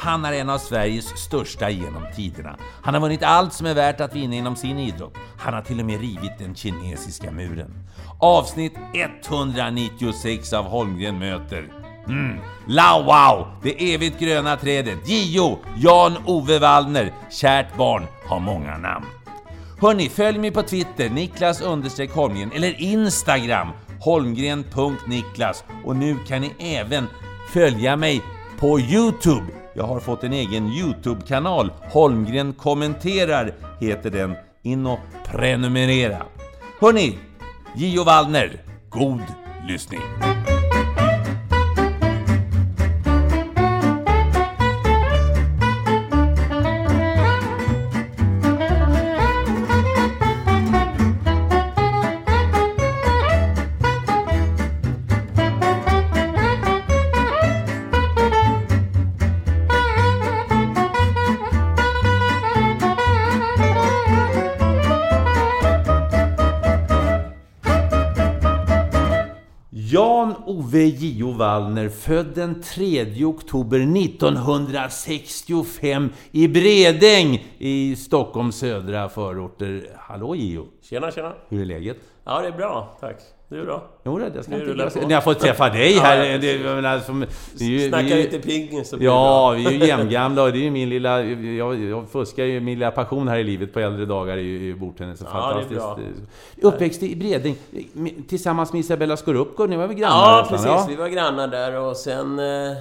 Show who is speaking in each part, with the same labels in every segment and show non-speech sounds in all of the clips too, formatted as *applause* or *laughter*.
Speaker 1: Han är en av Sveriges största genom tiderna. Han har vunnit allt som är värt att vinna inom sin idrott. Han har till och med rivit den kinesiska muren. Avsnitt 196 av Holmgren möter Mm. Lao Wow, det evigt gröna trädet, Gio, Jan-Ove Wallner, kärt barn har många namn. Hörni, följ mig på Twitter, Niklas understreck Holmgren, eller Instagram, holmgren.niklas. Och nu kan ni även följa mig på Youtube. Jag har fått en egen Youtube-kanal, Holmgren kommenterar heter den. In och prenumerera. Hörni, Gio Wallner, god lyssning! Jan-Ove Gio Wallner, född den 3 oktober 1965 i Bredäng i Stockholms södra förorter. Hallå Gio!
Speaker 2: Tjena, tjena!
Speaker 1: Hur är läget?
Speaker 2: Ja, det är bra, tack. Du då?
Speaker 1: Jo, det jag ska inte... Jag, när jag får träffa dig här...
Speaker 2: Ja, ja,
Speaker 1: det, jag menar, som, det är ju-
Speaker 2: Snacka
Speaker 1: vi är ju-
Speaker 2: lite pingis så blir
Speaker 1: Ja,
Speaker 2: det
Speaker 1: vi är ju jämngamla och det är ju min lilla... Jag, jag fuskar ju min lilla passion här i livet på äldre dagar i, i bordtennis.
Speaker 2: Ja, det är
Speaker 1: fantastiskt.
Speaker 2: bra.
Speaker 1: Uppväxt i Bredäng tillsammans med Isabella Scorupco. Ni var väl grannar?
Speaker 2: Ja, precis. Vi var grannar där och sen... eh,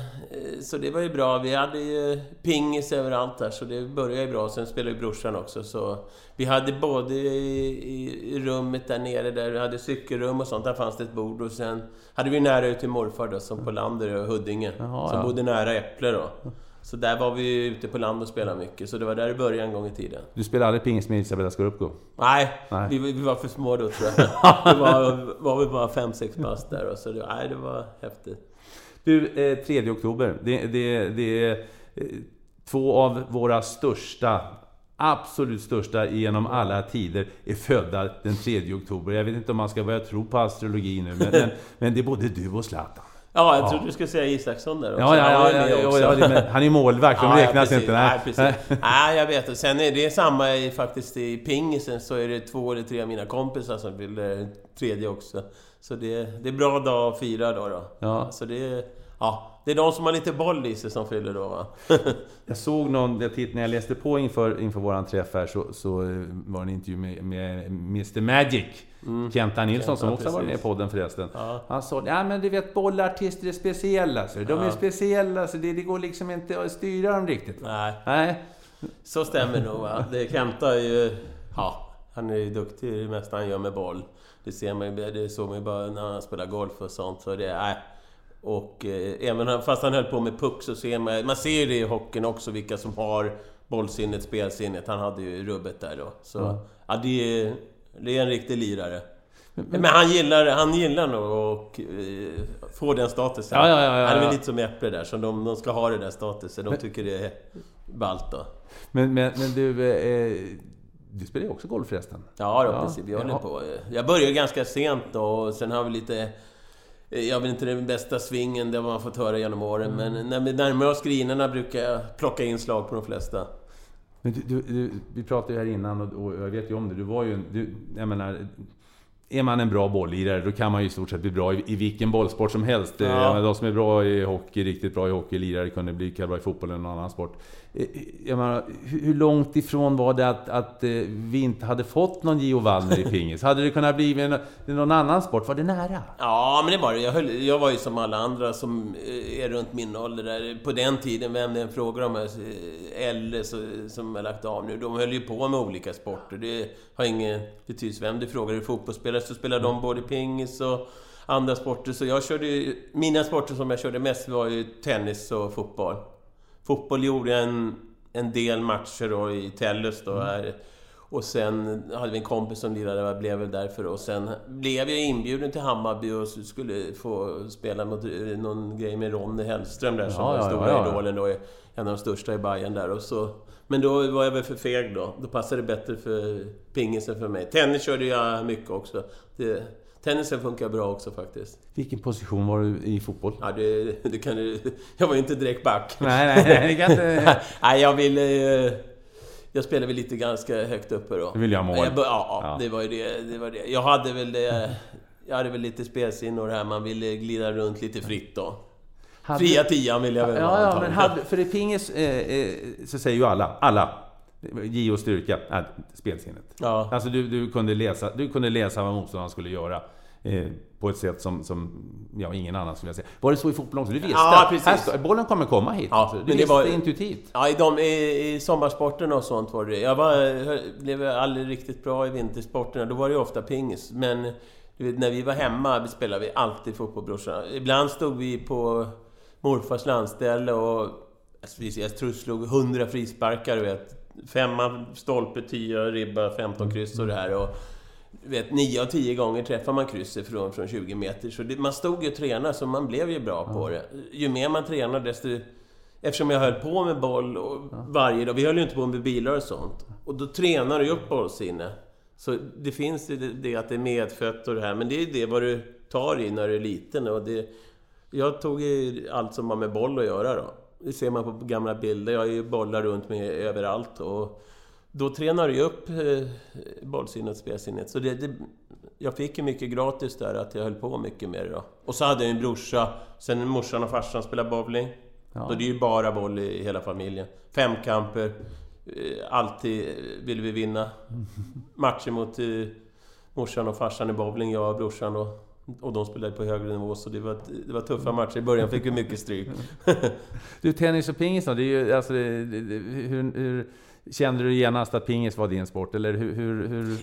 Speaker 2: Så det var ju bra. Vi hade ju pingis överallt där, så det började ju bra. Sen spelade ju brorsan också, så... Vi hade både i, i rummet där nere, där vi hade cykelrum och sånt, där fanns det ett bord. Och sen hade vi nära ut till morfar då, som på Lander och Huddinge.
Speaker 1: Jaha,
Speaker 2: som
Speaker 1: ja.
Speaker 2: bodde nära Äpple då. Så där var vi ute på land och spelade mycket, så det var där det började en gång i tiden.
Speaker 1: Du spelade aldrig pingis med Isabella Scorupco?
Speaker 2: Nej,
Speaker 1: Nej.
Speaker 2: Vi, vi var för små då tror jag. *laughs* Det var, var vi bara fem sex pass där och så det, nej, det var häftigt.
Speaker 1: Du, eh, 3 oktober. Det, det, det är eh, två av våra största, absolut största genom alla tider är födda den 3 oktober. Jag vet inte om man ska börja tro på astrologi nu, men, men, men det är både du och Zlatan.
Speaker 2: Ja, jag
Speaker 1: Ja.
Speaker 2: trodde du skulle säga Isaksson där också.
Speaker 1: Ja, ja, ja, ja, ja, det- han är målvakt, de räknas inte.
Speaker 2: Nej, precis. Nej, jag vet. Sen är det samma i, faktiskt i pingisen, så är det två eller tre av mina kompisar som fyller tredje också. Så det, det är bra dag att fira då. då.
Speaker 1: Ja.
Speaker 2: Så det, ja, det är de som har lite boll i sig som fyller då va? *laughs*
Speaker 1: Jag såg någon, jag titt, när jag läste på inför, inför våran träff här så, så eh, var det en intervju med, med Mr Magic. Kenta Nilsson
Speaker 2: Kenta,
Speaker 1: som också har varit med i
Speaker 2: precis.
Speaker 1: podden förresten.
Speaker 2: Mm. Ja.
Speaker 1: Han sa ja men du vet bollartister är speciella. Så. De är
Speaker 2: Ja.
Speaker 1: speciella så det, det går liksom inte att styra dem riktigt.
Speaker 2: Nej.
Speaker 1: Nej.
Speaker 2: Så stämmer nog va. Det Kenta är ju... Ja, han är ju duktig i det mesta han gör med boll. Det ser man ju, det såg man ju bara när han spelar golf och sånt. Så det, nej. Och eh, även fast han höll på med puck så ser man... Man ser ju det i hockeyn också, vilka som har bollsinnet, spelsinnet. Han hade ju rubbet där då. Så ja, det, är, det är en riktig lirare. Men, han gillar, han gillar nog att eh, få den statusen.
Speaker 1: Ja, ja, ja, ja,
Speaker 2: han är
Speaker 1: ja.
Speaker 2: väl lite som Äpple där, så de, de ska ha den där statusen. De tycker det är ballt då.
Speaker 1: Men, men, men du, eh, du spelar ju också golf förresten.
Speaker 2: Ja, då,
Speaker 1: Ja,
Speaker 2: precis. Vi håller
Speaker 1: jaha.
Speaker 2: på. Jag började ganska sent då och sen har vi lite... jag vet inte den bästa svingen, det har man fått höra genom åren. Men när vi närmar oss grinerna brukar jag plocka in slag på de flesta.
Speaker 1: Du, du, du, vi pratade ju här innan och, och, jag vet ju om det. Du var ju... Du, jag menar, är man en bra bolllirare då kan man ju i stort sett bli bra i, i vilken bollsport som helst. Ja. De som är bra i hockey, riktigt bra i hockey, lirare kunde bli lika bra i fotboll eller någon annan sport. Eh, jag menar, hur långt ifrån var det att, att eh, vi inte hade fått någon Gio Wallner i pingis? Hade det kunnat bli en, någon annan sport? Var det nära?
Speaker 2: Ja, men det var det. Jag, höll, jag var ju som alla andra som eh, är runt min ålder där. På den tiden, vem det än frågar om, äldre som har lagt av nu, de höll ju på med olika sporter. Det har ingen betydelse vem du frågar. Är fotbollsspelare så spelar de både pingis och andra sporter. Så jag körde ju, Mina sporter som jag körde mest var ju tennis och fotboll. Fotboll gjorde jag en, en del matcher då i Tellus då. Här. Och sen hade vi en kompis som lirade, jag blev väl därför Och sen blev jag inbjuden till Hammarby och skulle få spela mot eh, någon grej med Ronny Hellström där som ja, var stora ja, ja. idolen då. En av de största i Bayern där. Och så, men då var jag väl för feg då. Då passade det bättre för pingisen för mig. Tennis körde jag mycket också. Det, Tennisen funkar bra också faktiskt.
Speaker 1: Vilken position var du i fotboll?
Speaker 2: Ja, det, det kan du... Jag var ju inte direkt back.
Speaker 1: Nej, nej, nej, det kan inte... *laughs*
Speaker 2: nej, jag ville... Jag spelade väl lite ganska högt uppe då.
Speaker 1: Du ville
Speaker 2: ha
Speaker 1: mål?
Speaker 2: Ja, ja, det var ju det, det, var det. Jag hade väl det... Jag hade väl lite spelsinne och det här, man ville glida runt lite fritt då. Hade... Fria tian vill jag väl
Speaker 1: Ja, ja, men hade, för i pingis eh, eh, så säger ju alla, alla, Gio styrka, äh, spelsinnet. Ja. Alltså du, du, kunde läsa, du kunde läsa vad motståndaren skulle göra. Eh, på ett sätt som, som ja, ingen annan skulle säga. Var det så i fotboll också? Du visste ja, precis. Här, bollen kommer komma hit. Ja, alltså. Du visste var, intuitivt.
Speaker 2: Ja, i, de, i, i sommarsporterna och sånt var det Jag var, blev aldrig riktigt bra i vintersporterna. Då var det ofta pingis. Men vet, när vi var hemma spelade vi alltid fotboll, brorsan. Ibland stod vi på morfars landställe och alltså, jag tror vi slog 100 frisparkar, du vet. Femma stolpe, 10 ribba, 15 kryss och det här. Och, vet, 9 av 10 gånger träffar man krysset från, från 20 meter. Så det, man stod ju och tränade, så man blev ju bra på det. Ju mer man tränar, desto... Eftersom jag höll på med boll och varje dag. Vi höll ju inte på med bilar och sånt. Och då tränar du upp bollsinne. Så det finns det, det att det är medfött och det här. Men det är det vad du tar i när du är liten. Och det, jag tog allt som har med boll att göra då. Det ser man på gamla bilder. Jag har ju bollar runt mig överallt. Och då tränar du ju upp eh, bollsinnet och spelsinnet. Så det, det, jag fick ju mycket gratis där, att jag höll på mycket med det då. Och så hade jag en brorsa, sen morsan och farsan spelade bowling. Ja. Då det är ju bara boll i hela familjen. Femkamper. Eh, alltid ville vi vinna. *laughs* Matcher mot eh, morsan och farsan i bowling, jag och brorsan då. Och de spelade på högre nivå, så det var, det var tuffa matcher. I början fick vi mycket stryk. *laughs*
Speaker 1: du, tennis och pingis då? Det är ju, alltså, det, det, hur, hur, kände du genast att pingis var din sport? Eller hur, hur, hur...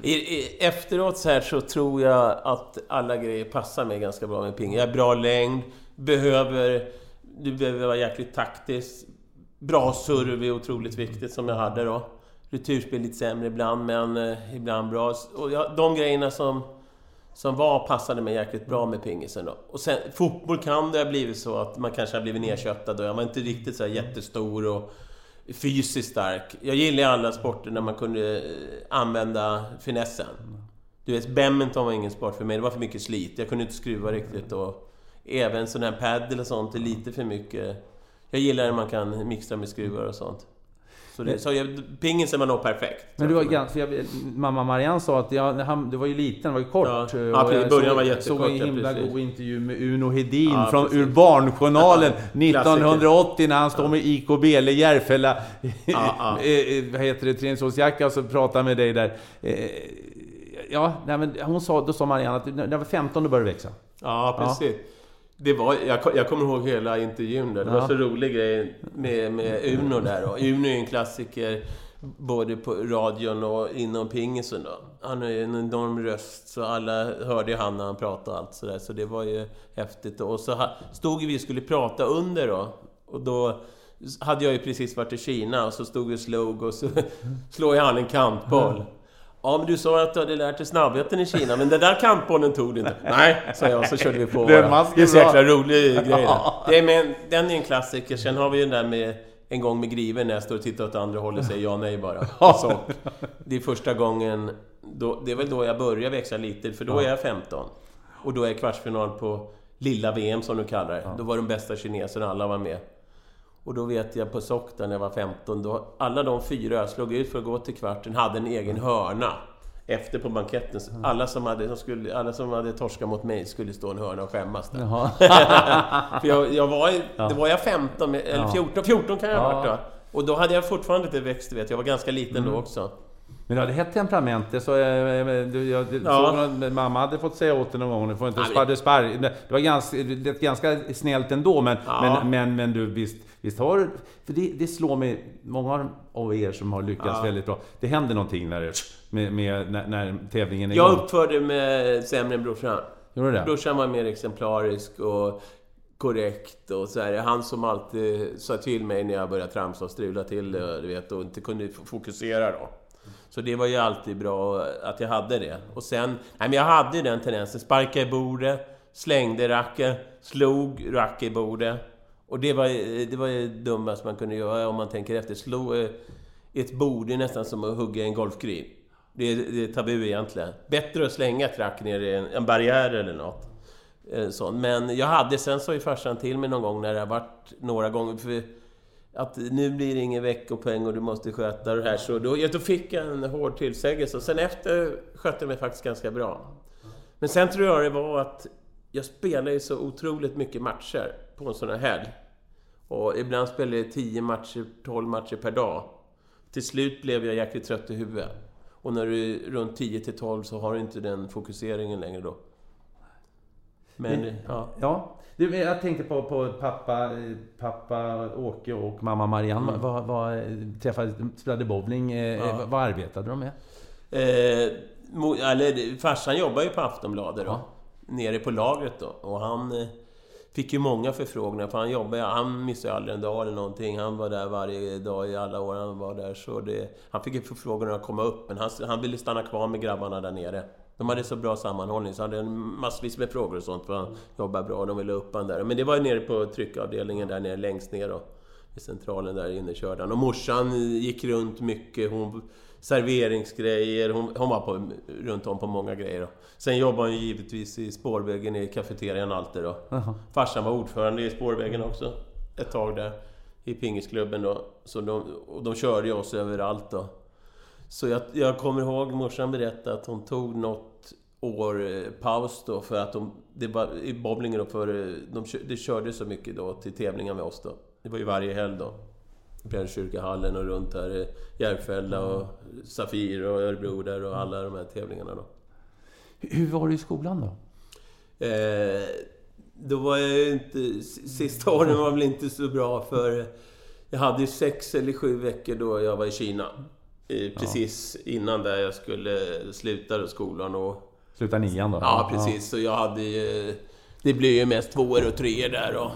Speaker 2: Efteråt så här så tror jag att alla grejer passar mig ganska bra med pingis. Jag har bra längd, behöver... Du behöver vara jäkligt taktisk. Bra serv är otroligt viktigt, som jag hade då. Returspel lite sämre ibland, men eh, ibland bra. Och jag, de grejerna som som var passade mig jäkligt bra med pingisen då. Och sen, fotboll kan det ha blivit så att man kanske har blivit nedköttad och jag var inte riktigt så här jättestor och fysiskt stark. Jag gillar alla sporter när man kunde eh, använda finessen. Du vet, badminton var ingen sport för mig, det var för mycket slit. Jag kunde inte skruva riktigt och även sån här padel och sånt är lite för mycket. Jag gillar när man kan mixa med skruvar och sånt. Så, det, så jag, pingisen var nog perfekt.
Speaker 1: Men du var ganska... Jag, mamma Marianne sa att ja, han, du var ju liten, var ju kort. Ja,
Speaker 2: ja i början var jättekort.
Speaker 1: Jag såg en himla god intervju med Uno Hedin ja, från, ur Barnjournalen ja, 1980 när han står med IKB eller Järfälla... Ja, vad heter det? Träningsårsjacka och så pratar med dig där. Eh, ja, nej, men hon sa, då sa Marianne att när du var 15 då började det växa.
Speaker 2: Ja, precis. Det var, jag, jag kommer ihåg hela intervjun där. Det ja. var så rolig grej med, med Uno där. Och Uno är en klassiker både på radion och inom pingisen då. Han har ju en enorm röst, så alla hörde ju han när han pratade och allt sådär. Så det var ju häftigt. Och så stod vi och skulle prata under då. Och då hade jag ju precis varit i Kina och så stod vi och slog och så *laughs* jag han en kantboll. Ja, men du sa att du hade lärt dig snabbheten i Kina, men den där kampbollen tog du inte. Nej, sa jag, så körde vi på.
Speaker 1: Den det är
Speaker 2: så jäkla rolig grej. Det är med, den är en klassiker. Sen har vi ju den där med en gång med Griven när jag står och tittar åt andra hållet och säger ja nej bara. Så, det är första gången... Då, det är väl då jag börjar växa lite, för då är jag 15. Och då är kvartsfinal på lilla VM som de kallar det. Då var de bästa kineserna, alla var med. Och då vet jag på Sockta när jag var 15, då alla de fyra jag slog ut för att gå till kvarten hade en egen hörna. Efter på banketten. Alla som hade, som skulle, alla som hade torskat mot mig skulle stå i en hörna och skämmas där. *laughs* För jag, jag var, i- det var jag 15, eller 14, 14 kan jag ha varit då. Och då hade jag fortfarande inte växt, vet jag. var ganska liten
Speaker 1: Mm.
Speaker 2: då också.
Speaker 1: Men du hade hett temperament, det så jag, jag
Speaker 2: Ja.
Speaker 1: någon, mamma hade fått säga åt dig någon gång, du får inte sparra, spar, det var ganska, det ganska snällt ändå, men,
Speaker 2: Ja.
Speaker 1: men, men, men du visst, visst har för det, det slår mig, många av er som har lyckats
Speaker 2: Ja.
Speaker 1: väldigt bra, det händer någonting när, med, med, när, när tävlingen är
Speaker 2: Jag
Speaker 1: igång.
Speaker 2: uppförde mig sämre än brorsan.
Speaker 1: Gjorde det?
Speaker 2: Brorsan var mer exemplarisk och korrekt och så här. Han som alltid sa till mig när jag började tramsa och strula till det, du vet, och inte kunde fokusera då. Så det var ju alltid bra att jag hade det. Och sen, nej men jag hade ju den tendensen. Sparka i bordet, slängde racket, slog racket i bordet. Och det var, det var ju dummast man kunde göra om man tänker efter. Slå i ett bord är nästan som att hugga i en golfgrin. Det är, det är tabu egentligen. Bättre att slänga ett rack ner i en, en barriär eller något. Eh, sånt. Men jag hade, sen sa ju farsan till mig någon gång när det har varit några gånger för att nu blir det ingen veckopeng och du måste sköta det här. Så då, ja, då fick jag en hård tillsägelse sen efter skötte jag mig faktiskt ganska bra. Men sen tror jag det var att jag spelade ju så otroligt mycket matcher på en sån här helg. Och ibland spelade jag 10 matcher, 12 matcher per dag. Till slut blev jag jäkligt trött i huvudet. Och när du är runt 10 till 12 så har du inte den fokuseringen längre då. Men, ja.
Speaker 1: Ja, du, jag tänkte på, på pappa, pappa Åke och mamma Marianne.
Speaker 2: Mm.
Speaker 1: Vad, vad, träffade, spelade bowling. Eh,
Speaker 2: Ja.
Speaker 1: Vad arbetade de med?
Speaker 2: Eh, mo- eller, farsan jobbar ju på Aftonbladet då.
Speaker 1: Ja.
Speaker 2: Nere på lagret då. Och han eh, fick ju många förfrågningar. För han jobbade, Han missade ju aldrig en dag eller någonting. Han var där varje dag i alla år han var där. Så det, han fick ju förfrågningar att komma upp. Men han, han ville stanna kvar med grabbarna där nere. De hade så bra sammanhållning så han hade massvis med frågor och sånt. För han jobbar bra och de ville upp han där. Men det var ju nere på tryckavdelningen där nere längst ner då. I centralen där inne körde han. Och morsan gick runt mycket. Hon serveringsgrejer. Hon, hon var på, runt om på många grejer. Då. Sen jobbade hon givetvis i spårvägen i kafeterian alltid då. Farsan var ordförande i spårvägen också. Ett tag där. I pingisklubben då. Så de, och de körde ju oss överallt då. Så jag, jag kommer ihåg morsan berättade att hon tog något år eh, paus då för att de, det var i bowlingen då för eh, de, det körde så mycket då till tävlingar med oss då. Det var ju varje helg då. Brännkyrkahallen och runt här, Järfälla och Safir och Örebro där och alla de här tävlingarna då.
Speaker 1: Hur var du i skolan då?
Speaker 2: Eh, då var jag ju inte... Sista åren var väl inte så bra för... Jag hade ju sex eller sju veckor då jag var i Kina. Precis innan där jag skulle sluta skolan och...
Speaker 1: Sluta nian då?
Speaker 2: Ja, precis. Så jag hade ju... Det blev ju mest tvåor och treor där och,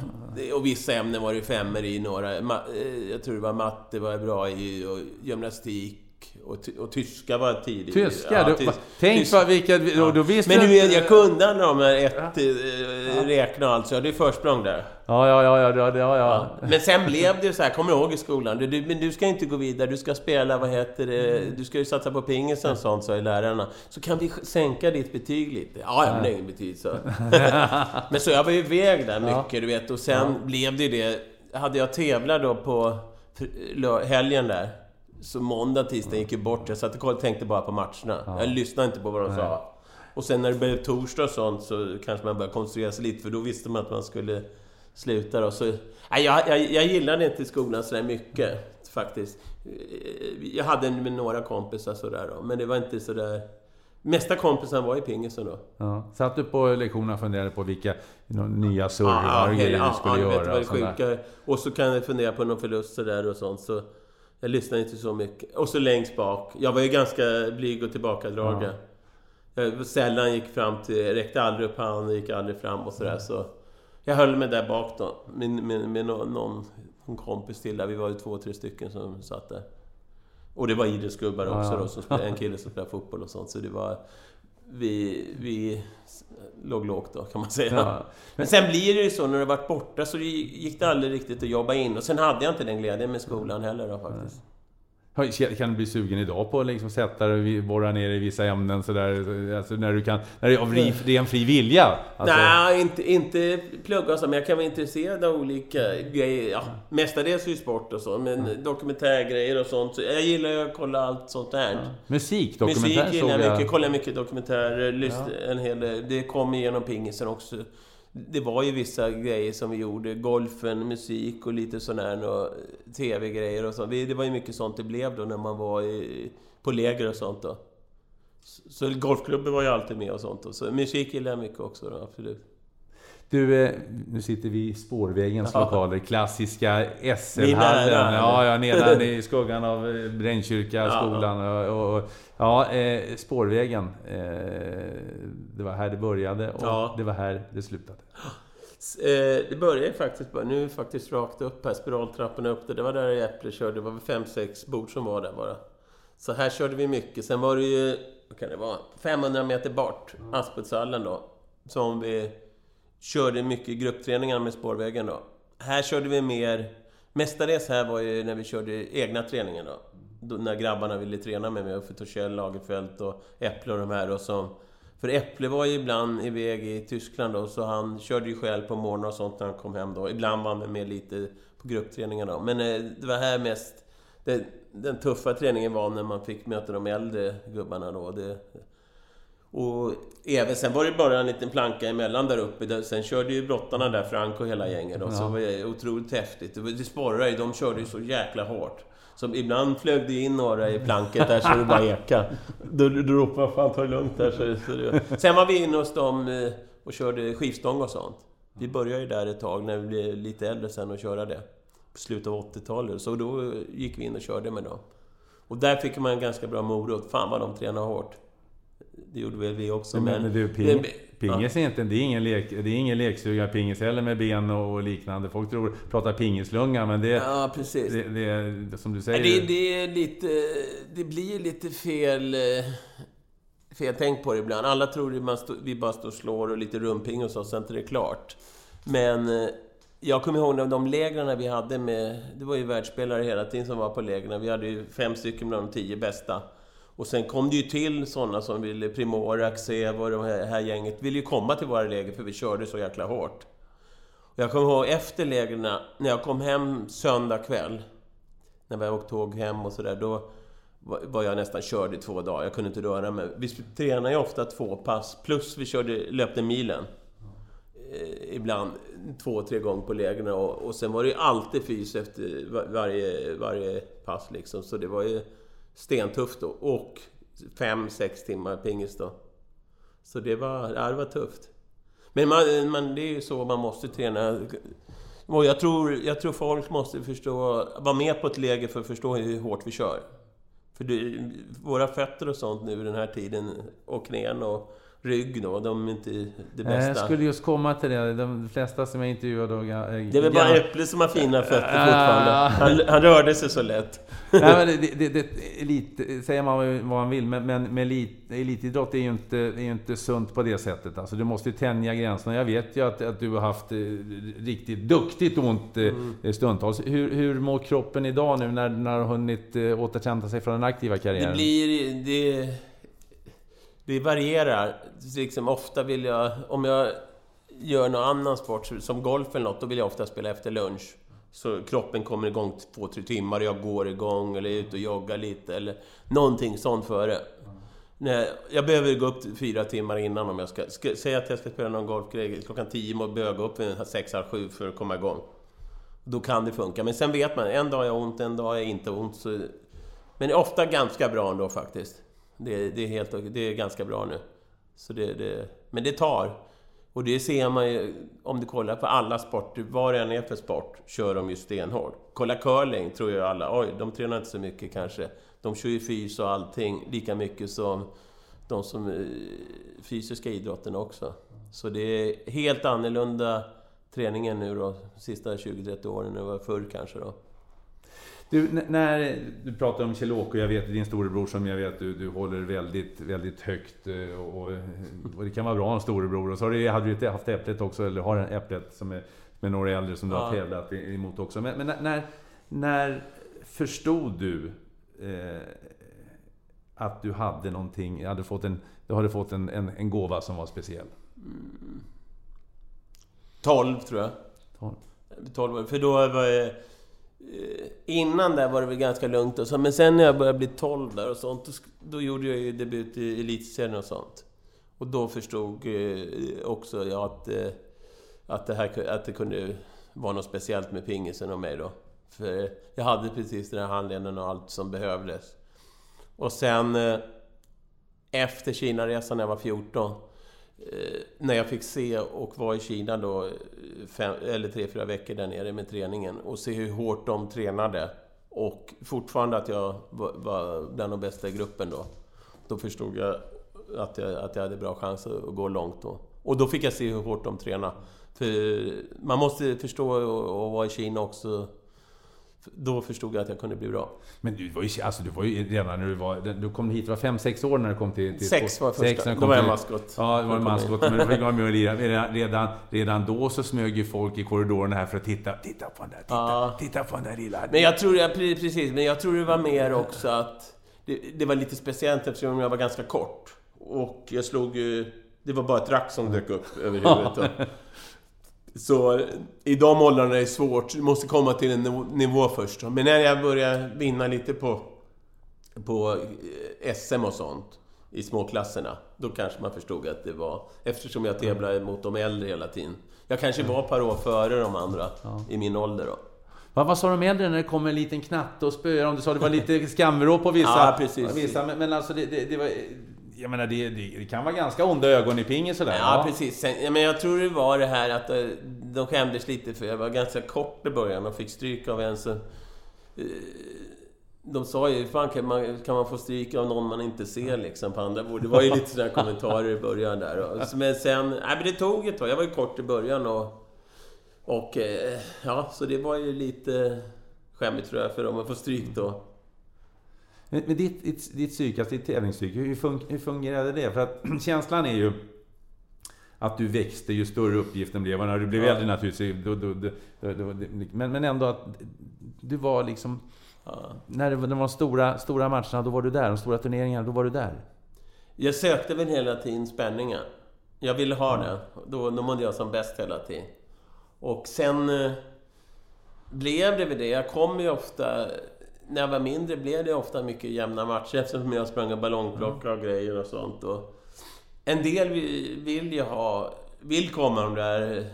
Speaker 2: och vissa ämnen var det femmer i några. Eh, jag tror det var matte var jag bra i och gymnastik och, och tyska var jag tidig.
Speaker 1: Tyska?
Speaker 2: Ja,
Speaker 1: du, tänk
Speaker 2: tysk-
Speaker 1: vad vilka... Då, då visste
Speaker 2: men
Speaker 1: du
Speaker 2: vet, jag kunde alla de här ett, eh, räkna och allt, så jag hade försprång där.
Speaker 1: Ja, ja, ja, ja, ja, ja, ja.
Speaker 2: Men sen blev det så här, kommer du ihåg i skolan? Du, du, men du ska inte gå vidare, du ska spela, vad heter det, du ska ju satsa på pingis och sånt, sa ju lärarna. Så kan vi sänka ditt betyg lite? Ja, ja, det är inget betyg, så. *laughs* men så jag var ju iväg där mycket, du vet, och sen blev det ju det. Hade jag tävlat då på helgen där, så måndag, tisdag gick ju bort. Jag satt och tänkte bara på matcherna. Jag lyssnade inte på vad de sa. Och sen när det blev torsdag och sånt så kanske man började koncentrera sig lite, för då visste man att man skulle sluta då. Så, nej, jag, jag, jag gillade inte skolan sådär mycket, faktiskt. Eh, Jag hade med några kompisar sådär då, men det var inte sådär... Mesta kompisen var i pingisen då.
Speaker 1: ja. Satt du på lektionerna och funderade på vilka nya servar
Speaker 2: Ja, ja,
Speaker 1: du
Speaker 2: ja,
Speaker 1: skulle
Speaker 2: ja,
Speaker 1: göra?
Speaker 2: vet
Speaker 1: och
Speaker 2: sjuka Och så kan jag fundera på någon förlust där och sånt, så... Jag lyssnade inte så mycket. Och så längst bak. Jag var ju ganska blyg och tillbakadragen. Jag sällan gick fram till... Räckte aldrig upp handen, gick aldrig fram och sådär, så... Jag höll mig där bak då, med, med, med någon, någon, någon kompis till där. Vi var ju två, tre stycken som satt där. Och det var idrottsgubbar också
Speaker 1: ja.
Speaker 2: då, som spelade, en *laughs* kille som spelade fotboll och sånt. Så det var... Vi, vi låg lågt då, kan man säga.
Speaker 1: Ja.
Speaker 2: Men sen blir det ju så, när du varit borta så gick det aldrig riktigt att jobba in. Och sen hade jag inte den glädjen med skolan heller då faktiskt.
Speaker 1: Kan du bli sugen idag på att liksom sätta dig och borra ner i vissa ämnen sådär? Alltså när du kan... När det är av ren fri vilja? Alltså.
Speaker 2: Nej, inte, inte plugga så, men jag kan vara intresserad av olika grejer. Ja, mestadels ju sport och så, men mm. dokumentärgrejer och sånt. Jag gillar ju att kolla allt sånt där. Ja.
Speaker 1: Musik, dokumentär
Speaker 2: Musik gillar jag mycket. Kollar mycket dokumentärer. Lyssn, ja. en hel, det kommer genom pingisen också det var ju vissa grejer som vi gjorde. Golfen, musik och lite sån här och TV-grejer och så. Det var ju mycket sånt det blev då när man var i, på läger och sånt då. Så golfklubben var ju alltid med och sånt. Då. Så musik gillade jag mycket också då, absolut.
Speaker 1: Du, eh, nu sitter vi i Spårvägens ja. lokaler. Klassiska SL-hallen. Ja, ja, nedan *laughs* i skuggan av eh, Brännkyrka skolan. Och, och, ja, eh, Spårvägen. Eh, det var här det började och ja. det var här det slutade.
Speaker 2: Eh, det började faktiskt bara, nu faktiskt rakt upp här, spiraltrapporna upp där. Det var där Äpple körde, det var väl fem, sex bord som var där bara. Så här körde vi mycket. Sen var det ju, vad kan det vara, 500 meter bort, Aspuddshallen då. Som vi körde mycket gruppträningar med spårvägen då. Här körde vi mer... Mestadels här var ju när vi körde egna träningar då. då när grabbarna ville träna med mig, Uffe Torssell, Lagerfeld och Äpple och de här och som... För Äpple var ju ibland iväg i Tyskland då, så han körde ju själv på morgonen och sånt när han kom hem då. Ibland var han med lite på gruppträningar då. Men eh, det var här mest... Det, den tuffa träningen var när man fick möta de äldre gubbarna då. Det, och även, sen var det bara en liten planka emellan där uppe. Sen körde ju brottarna där, Frank och hela gänget. Och så var det otroligt häftigt. Det sporrade ju, de körde ju så jäkla hårt. Så ibland flög det in några i planket där så det bara eka. Då, då ropade 'Fan ta det lugnt' där. Så, så det... Sen var vi inne hos dem eh, och körde skivstång och sånt. Vi började ju där ett tag när vi blev lite äldre sen och köra det. På slutet av 80-talet. Så då gick vi in och körde med dem. Och där fick man en ganska bra morot. Fan vad de tränade hårt det gjorde väl vi också.
Speaker 1: Men, men du, ping, pingis ja. är inte, det är ingen, lek, det är ingen leksugarpingis heller med ben och liknande. Folk tror, pratar pingislunga, men det...
Speaker 2: Ja, precis.
Speaker 1: Det, det, det som du säger...
Speaker 2: Det, det, är lite... Det blir lite fel... Eh, fel tänk på det ibland. Alla tror att vi bara står och slår och lite rumping och så, sen är det klart. Men eh, jag kommer ihåg de lägren vi hade med... Det var ju världsspelare hela tiden som var på lägren. Vi hade ju fem stycken bland de tio bästa. Och sen kom det ju till sådana som ville, Primor, Axev och det här, här gänget, ville ju komma till våra läger för vi körde så jäkla hårt. Och jag kommer ihåg efter lägren, när jag kom hem söndag kväll, när vi åkte tåg hem och sådär, då var jag nästan körd i två dagar. Jag kunde inte röra mig. Vi tränade ju ofta två pass, plus vi körde, löpte milen. Eh, ibland två, tre gånger på lägren och, och sen var det ju alltid fys efter varje, varje pass liksom. Så det var ju stentufft då. Och fem, sex timmar pingis då. Så det var, ja, det var tufft. Men man, man, det är ju så man måste träna. Och jag tror, jag tror folk måste förstå, vara med på ett läge för att förstå hur hårt vi kör. För det, våra fötter och sånt nu den här tiden, och knän och rygg då, de är inte det bästa.
Speaker 1: Jag skulle just komma till det. De flesta som jag intervjuade... Då,
Speaker 2: det är väl bara Äpple som har fina fötter fortfarande. Han, han rörde sig så lätt.
Speaker 1: Nej, men det, det, det, elit, säger man vad man vill, men, men med elit, elitidrott är ju, inte, är ju inte sunt på det sättet. Alltså, du måste ju tänja gränserna. Jag vet ju att, att du har haft eh, riktigt duktigt ont eh, mm. stundtals. Hur, hur mår kroppen idag nu när, när du har hunnit eh, återhämta sig från den aktiva karriären?
Speaker 2: Det blir... Det det varierar. Liksom, ofta vill jag... Om jag gör någon annan sport, som golf eller något, då vill jag ofta spela efter lunch. Så kroppen kommer igång två, tre timmar, och jag går igång eller är ute och joggar lite eller någonting sånt före. Nej, jag behöver gå upp fyra timmar innan om jag ska... ska säga att jag ska spela någon golfgrej klockan tio, och behöver gå upp vid sex, halv sju för att komma igång. Då kan det funka. Men sen vet man, en dag har jag ont, en dag har jag inte ont. Så... Men ofta ganska bra ändå faktiskt. Det, det, är, helt, det är ganska bra nu. Så det, det, men det tar. Och det ser man ju om du kollar på alla sporter, vad det än är för sport, kör de ju stenhårt. Kolla curling, tror jag alla, oj, de tränar inte så mycket kanske. De kör ju fys och allting lika mycket som de som eh, fysiska idrotten också. Så det är helt annorlunda träningen nu då, de sista 20-30 åren än vad förr kanske då.
Speaker 1: Du, när du pratar om Kjell-Åke, jag vet din storebror som jag vet du, du håller väldigt, väldigt högt. Eh, och, och det kan vara bra att ha en storebror. Och så har du, hade du haft Äpplet också, eller har en Äpplet som är med några äldre som du ja. har tävlat emot också. Men, men när, när förstod du eh, att du hade någonting, hade fått en, du hade fått en, en, en gåva som var speciell?
Speaker 2: 12 tror jag.
Speaker 1: 12.
Speaker 2: 12 för då var jag... Eh, innan där var det väl ganska lugnt och så, men sen när jag började bli 12 där och sånt, då, då gjorde jag ju debut i Elitserien och sånt. Och då förstod eh, också jag att, eh, att, det här, att det kunde vara något speciellt med pingisen och mig då. För jag hade precis den här handleden och allt som behövdes. Och sen efter Kinaresan när jag var 14 Eh, när jag fick se och var i Kina då, fem, eller tre, fyra veckor där nere med träningen och se hur hårt de tränade och fortfarande att jag var, var bland de bästa i gruppen då. Då förstod jag att jag, att jag hade bra chans att gå långt då. Och då fick jag se hur hårt de tränade. För man måste förstå och, och vara i Kina också. Då förstod jag att jag kunde bli bra.
Speaker 1: Men du var ju, alltså, du var ju redan när du var... Du kom hit, du var fem sex år när du kom till... till
Speaker 2: Sex var första.
Speaker 1: Sex när du
Speaker 2: Då
Speaker 1: kom
Speaker 2: var jag maskot.
Speaker 1: Ja, det var en
Speaker 2: Då
Speaker 1: maskot. Men du fick vara med och lira. Redan, redan, då så smög ju folk i korridorerna här för att titta. Titta på den där, titta,
Speaker 2: Ja.
Speaker 1: titta på den där lilla...
Speaker 2: Men jag tror, jag, pre- precis, men jag tror det var mer också att det, det var lite speciellt eftersom jag var ganska kort. Och jag slog ju... Det var bara ett rack som dök upp över huvudet. *laughs* Så i de åldrarna är det svårt. Du måste komma till en niv- nivå först. Men när jag började vinna lite på, på eh, SM och sånt i småklasserna, då kanske man förstod att det var... Eftersom jag tävlade mot de äldre hela tiden. Jag kanske var ett par år före de andra i min ålder då.
Speaker 1: Vad, vad sa de äldre när det kom en liten knatte och spöade dem? Du sa det var lite skamvrå på vissa.
Speaker 2: Ja, precis.
Speaker 1: vissa men, men alltså det, det, det var... Jag menar, det, det, det kan vara ganska onda ögon i pingis sådär.
Speaker 2: Ja, precis. Sen, men jag tror det var det här att eh, de skämdes lite för jag var ganska kort i början och fick stryk av en så... eh, De sa ju, fan kan man, kan man få stryk av någon man inte ser liksom på andra bord? Det var ju lite sådana kommentarer i början där. Men sen, nej men det tog ett tag. Jag var ju kort i början och... Och eh, ja, så det var ju lite skämmigt tror jag för dem att få stryk då.
Speaker 1: Men, ditt, ditt, ditt psyk, alltså ditt tävlingspsyk, hur, fun, hur fungerade det? För att *clears throat* känslan är ju att du växte ju större uppgiften blev. Och när du blev
Speaker 2: Ja.
Speaker 1: äldre naturligtvis, då, då, då, men, men ändå att du var liksom...
Speaker 2: Ja.
Speaker 1: När det var de stora, stora matcherna, då var du där. De stora turneringarna, då var du där.
Speaker 2: Jag sökte väl hela tiden spänningen. Jag ville ha det. Då, då mådde jag som bäst hela tiden. Och sen eh, blev det väl det. Jag kom ju ofta... När jag var mindre blev det ofta mycket jämna matcher eftersom jag sprang och ballongplockade och grejer och sånt. Och en del vill, ju ha... Vill komma de där eh,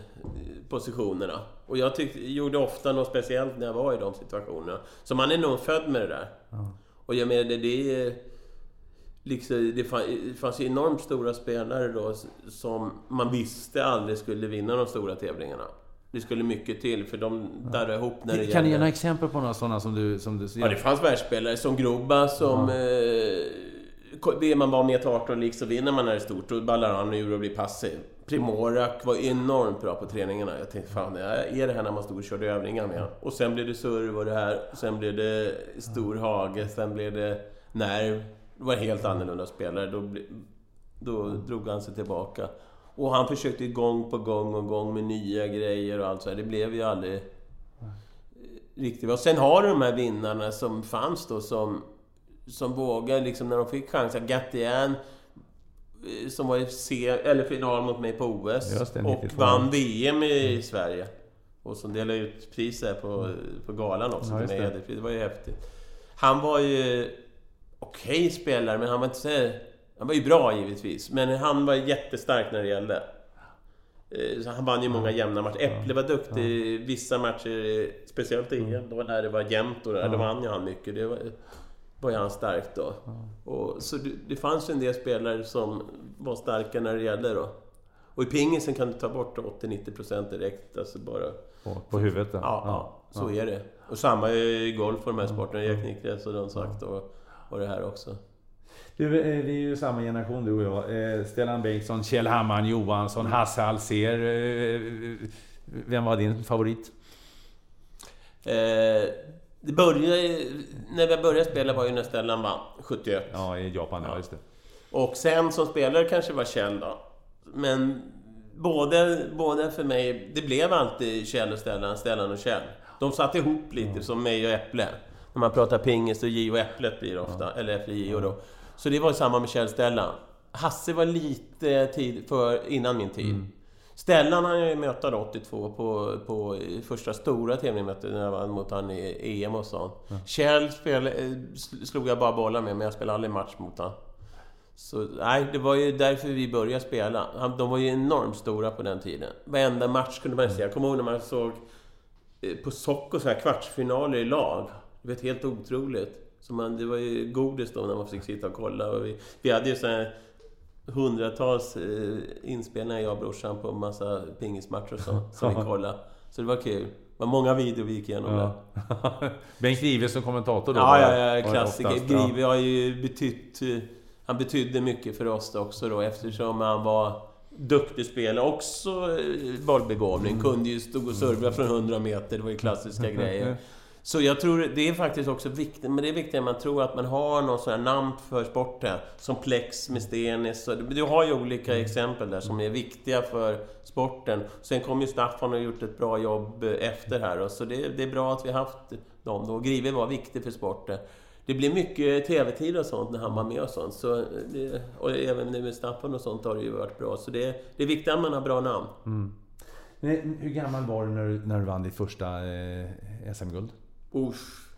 Speaker 2: positionerna. Och jag tyckte, gjorde ofta något speciellt när jag var i de situationerna. Så man är nog född med det där. Och jag menar, det, det är... Liksom, det fann- det fanns ju enormt stora spelare då som man visste aldrig skulle vinna de stora tävlingarna. Det skulle mycket till för de darrade ihop när det
Speaker 1: Kan du ge några exempel på några sådana som du... Som du
Speaker 2: Ja, det fanns världsspelare som Grubba som... Eh, ko- vill man vara med till 18 lik så vinner man när det är stort. Då ballar han ur och blir passiv. Primorak var enormt bra på träningarna. Jag tänkte, fan, det är det här när man stod och körde övningar med. Och sen blev det serv och det här. Sen blev det stor hage. Sen blev det nerv. Det var helt annorlunda spelare. Då, då drog han sig tillbaka. Och han försökte gång på gång och gång med nya grejer och allt så här. Det blev ju aldrig riktigt bra. Sen har du de här vinnarna som fanns då som, som vågade liksom när de fick chansen. Gattian eh, som var i C, eller final mot mig på OS
Speaker 1: det,
Speaker 2: och
Speaker 1: 92.
Speaker 2: vann VM i Sverige. Och som delade ut pris här på, på galan också.
Speaker 1: Ja, det.
Speaker 2: Det. var ju häftigt. Han var ju okej spelare, men han var inte så... Han var ju bra givetvis, men han var jättestark när det gällde. Eh, Så han vann ju många jämna matcher. Äpple var duktig i vissa matcher, speciellt i EM, då när det var jämnt. Och där, Då vann ju han mycket. Det var, var ju han stark då. Och, så det, det fanns ju en del spelare som var starka när det gällde då. Och i pingisen kan du ta bort 80-90% direkt, alltså bara...
Speaker 1: På, på huvudet då?
Speaker 2: Ja, ja, så är det. Och samma i golf och de här sporterna, Erik Niklas och de sagt och, och det här också.
Speaker 1: Du, eh, vi är ju samma generation du och jag. Eh, Stellan Bengtsson, Kjell Hammarn Johansson, Hasse Alsér. eh, Vem var din favorit?
Speaker 2: Det började, när vi började spela var ju när Stellan vann, 71.
Speaker 1: Ja, i Japan. Ja, just det.
Speaker 2: Och sen som spelare kanske var Kjell då. Men både, både för mig, det blev alltid Kjell och Stellan, Stellan och Kjell. De satt ihop lite som mig och Äpple. När man pratar pingis, så Gio Äpplet blir det ofta. Eller Äpple Gio då. Så det var samma med Kjell Stellan. Hasse var lite tid för, innan min tid. Stellan hann jag ju möta då 82 på, på första stora tävlingen mötte när jag vann mot han i EM och sånt. Kjell spelade, eh, sl- slog jag bara bollar med, men jag spelade aldrig match mot honom. Så nej, det var ju därför vi började spela. De var ju enormt stora på den tiden. Varenda match kunde man se. Jag kommer ihåg när man såg eh, på Socko så här kvartsfinaler i lag. Det var helt otroligt. Så man, det var ju godis då när man fick sitta och kolla. Och vi, vi hade ju så här hundratals eh, inspelningar, jag och brorsan, på massa pingismatcher och sånt, som vi kollade. Så det var kul. Det var många videor vi gick igenom där.
Speaker 1: Ja. *laughs* Bengt Grive som kommentator då?
Speaker 2: Ja, ja, ja, klassiker.
Speaker 1: oftast.
Speaker 2: Grive har ju betytt... eh, Han betydde mycket för oss också då eftersom han var duktig spelare. Också eh, bollbegåvning. Kunde ju stå och serva från 100 meter. Det var ju klassiska *laughs* grejer. Så jag tror det är faktiskt också viktigt, men det är viktigt att man tror att man har någon sån här namn för sporten. Som Plex med Stenis. Du har ju olika exempel där som är viktiga för sporten. Sen kom ju Staffan och gjort ett bra jobb eh, efter här. Och så det, det är bra att vi har haft dem då. Grive var viktig för sporten. Det blir mycket TV-tid och sånt när han var med och sånt. Så det, och även nu med Staffan och sånt har det ju varit bra. Så det, det är viktigt att man har bra namn.
Speaker 1: Men Hur gammal var du när du, när du vann ditt första eh, SM-guld?
Speaker 2: Usch.